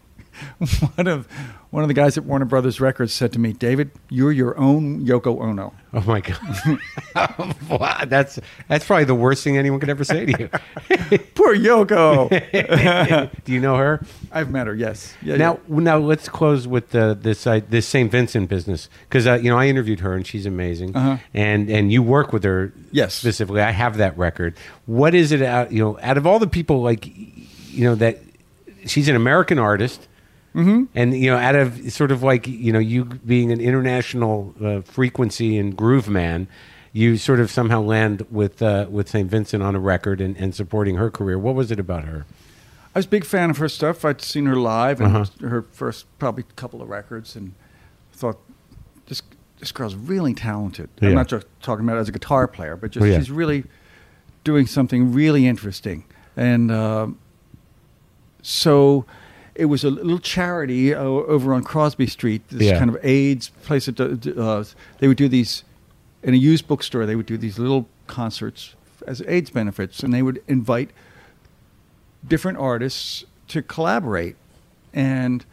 one of one of the guys at Warner Brothers Records said to me, "David, you're your own Yoko Ono." Oh my god! wow, that's that's probably the worst thing anyone could ever say to you. Poor Yoko. Do you know her? I've met her. Yes. Yeah, now, now let's close with this uh, this St. Vincent business because uh, you know I interviewed her and she's amazing, Uh-huh. and and you work with her Yes. specifically. I have that record. What is it? Out you know, out of all the people like you know that she's an American artist. Mm-hmm. And you know, out of sort of like you know, you being an international uh, frequency and groove man, you sort of somehow land with uh, with St. Vincent on a record and, and supporting her career. What was it about her? I was a big fan of her stuff. I'd seen her live and Uh-huh. her first probably couple of records, and thought this this girl's really talented. Yeah. I'm not just talking about as a guitar player, but just Oh, yeah. she's really doing something really interesting. And um so it was a little charity uh, over on Crosby Street, this Yeah. kind of AIDS place. That, uh, they would do these in a used bookstore. They would do these little concerts as AIDS benefits, and they would invite different artists to collaborate. And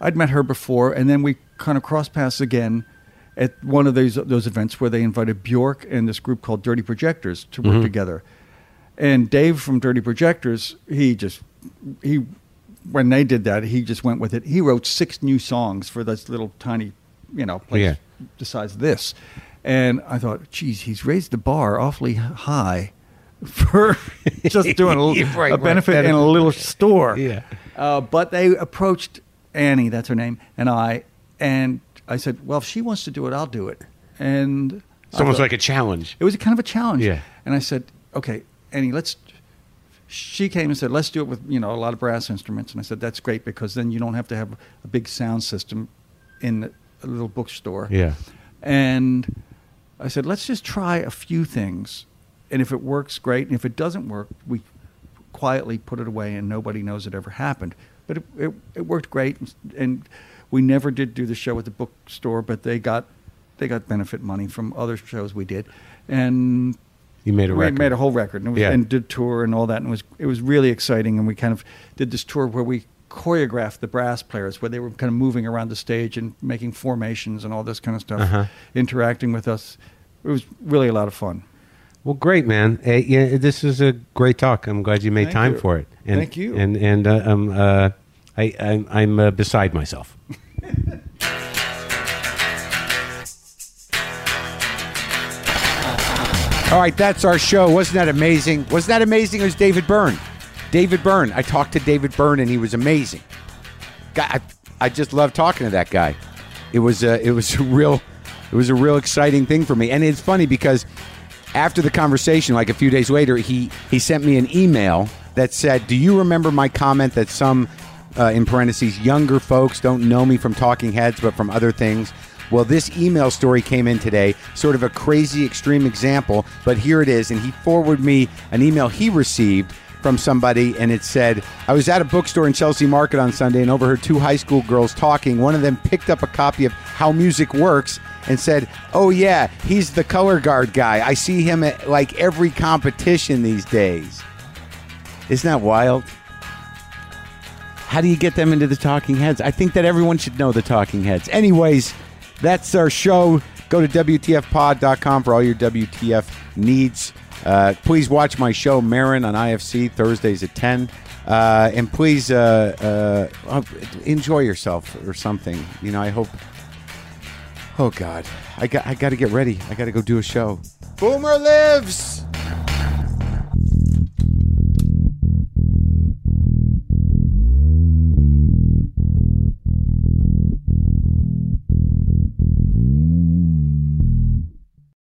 I'd met her before, and then we kind of crossed paths again at one of those those events where they invited Bjork and this group called Dirty Projectors to work together. And Dave from Dirty Projectors, he just he when they did that, he just went with it. He wrote six new songs for this little tiny, you know, place Yeah. the size of this. And I thought, geez, he's raised the bar awfully high for just doing a, right, a right. benefit in a little store. Yeah. Uh, but they approached Annie, that's her name, and I, and I said, well, if she wants to do it, I'll do it. And It's almost like a challenge. it was a kind of a challenge. Yeah. And I said, okay, Annie, let's. She came and said, let's do it with you know a lot of brass instruments. And I said, that's great because then you don't have to have a big sound system in a little bookstore. Yeah. And I said, let's just try a few things. And if it works, great. And if it doesn't work, we quietly put it away and nobody knows it ever happened. But it, it, it worked great. And we never did do the show at the bookstore, but they got, they got benefit money from other shows we did. And You made a we record. made a whole record and, it was, Yeah. and did tour and all that. And it was, it was really exciting. And we kind of did this tour where we choreographed the brass players, where they were kind of moving around the stage and making formations and all this kind of stuff, Uh-huh. interacting with us. It was really a lot of fun. Well, great, man. Uh, yeah, this is a great talk. I'm glad you made Thank time you. for it. And, Thank you. And and uh, um, uh, I, I'm, I'm uh, beside myself. All right, that's our show. Wasn't that amazing? Wasn't that amazing? It was David Byrne. David Byrne. I talked to David Byrne, and he was amazing. I, I just love talking to that guy. It was a, it was a real, it was a real exciting thing for me. And it's funny because after the conversation, like a few days later, he he sent me an email that said, "Do you remember my comment that some, uh, in parentheses, younger folks don't know me from Talking Heads, but from other things?" Well, this email story came in today, sort of a crazy extreme example, but here it is. And he forwarded me an email he received from somebody, and it said, I was at a bookstore in Chelsea Market on Sunday and overheard two high school girls talking. One of them picked up a copy of How Music Works and said, Oh, yeah, he's the color guard guy. I see him at like every competition these days. Isn't that wild? How do you get them into the Talking Heads? I think that everyone should know the Talking Heads. Anyways, that's our show. Go to WTFpod.com for all your WTF needs. Uh, please watch my show, Maron, on IFC, Thursdays at 10. Uh, and please uh, uh, enjoy yourself or something. You know, I hope. Oh, God. I got, I got to get ready. I got to go do a show. Boomer lives!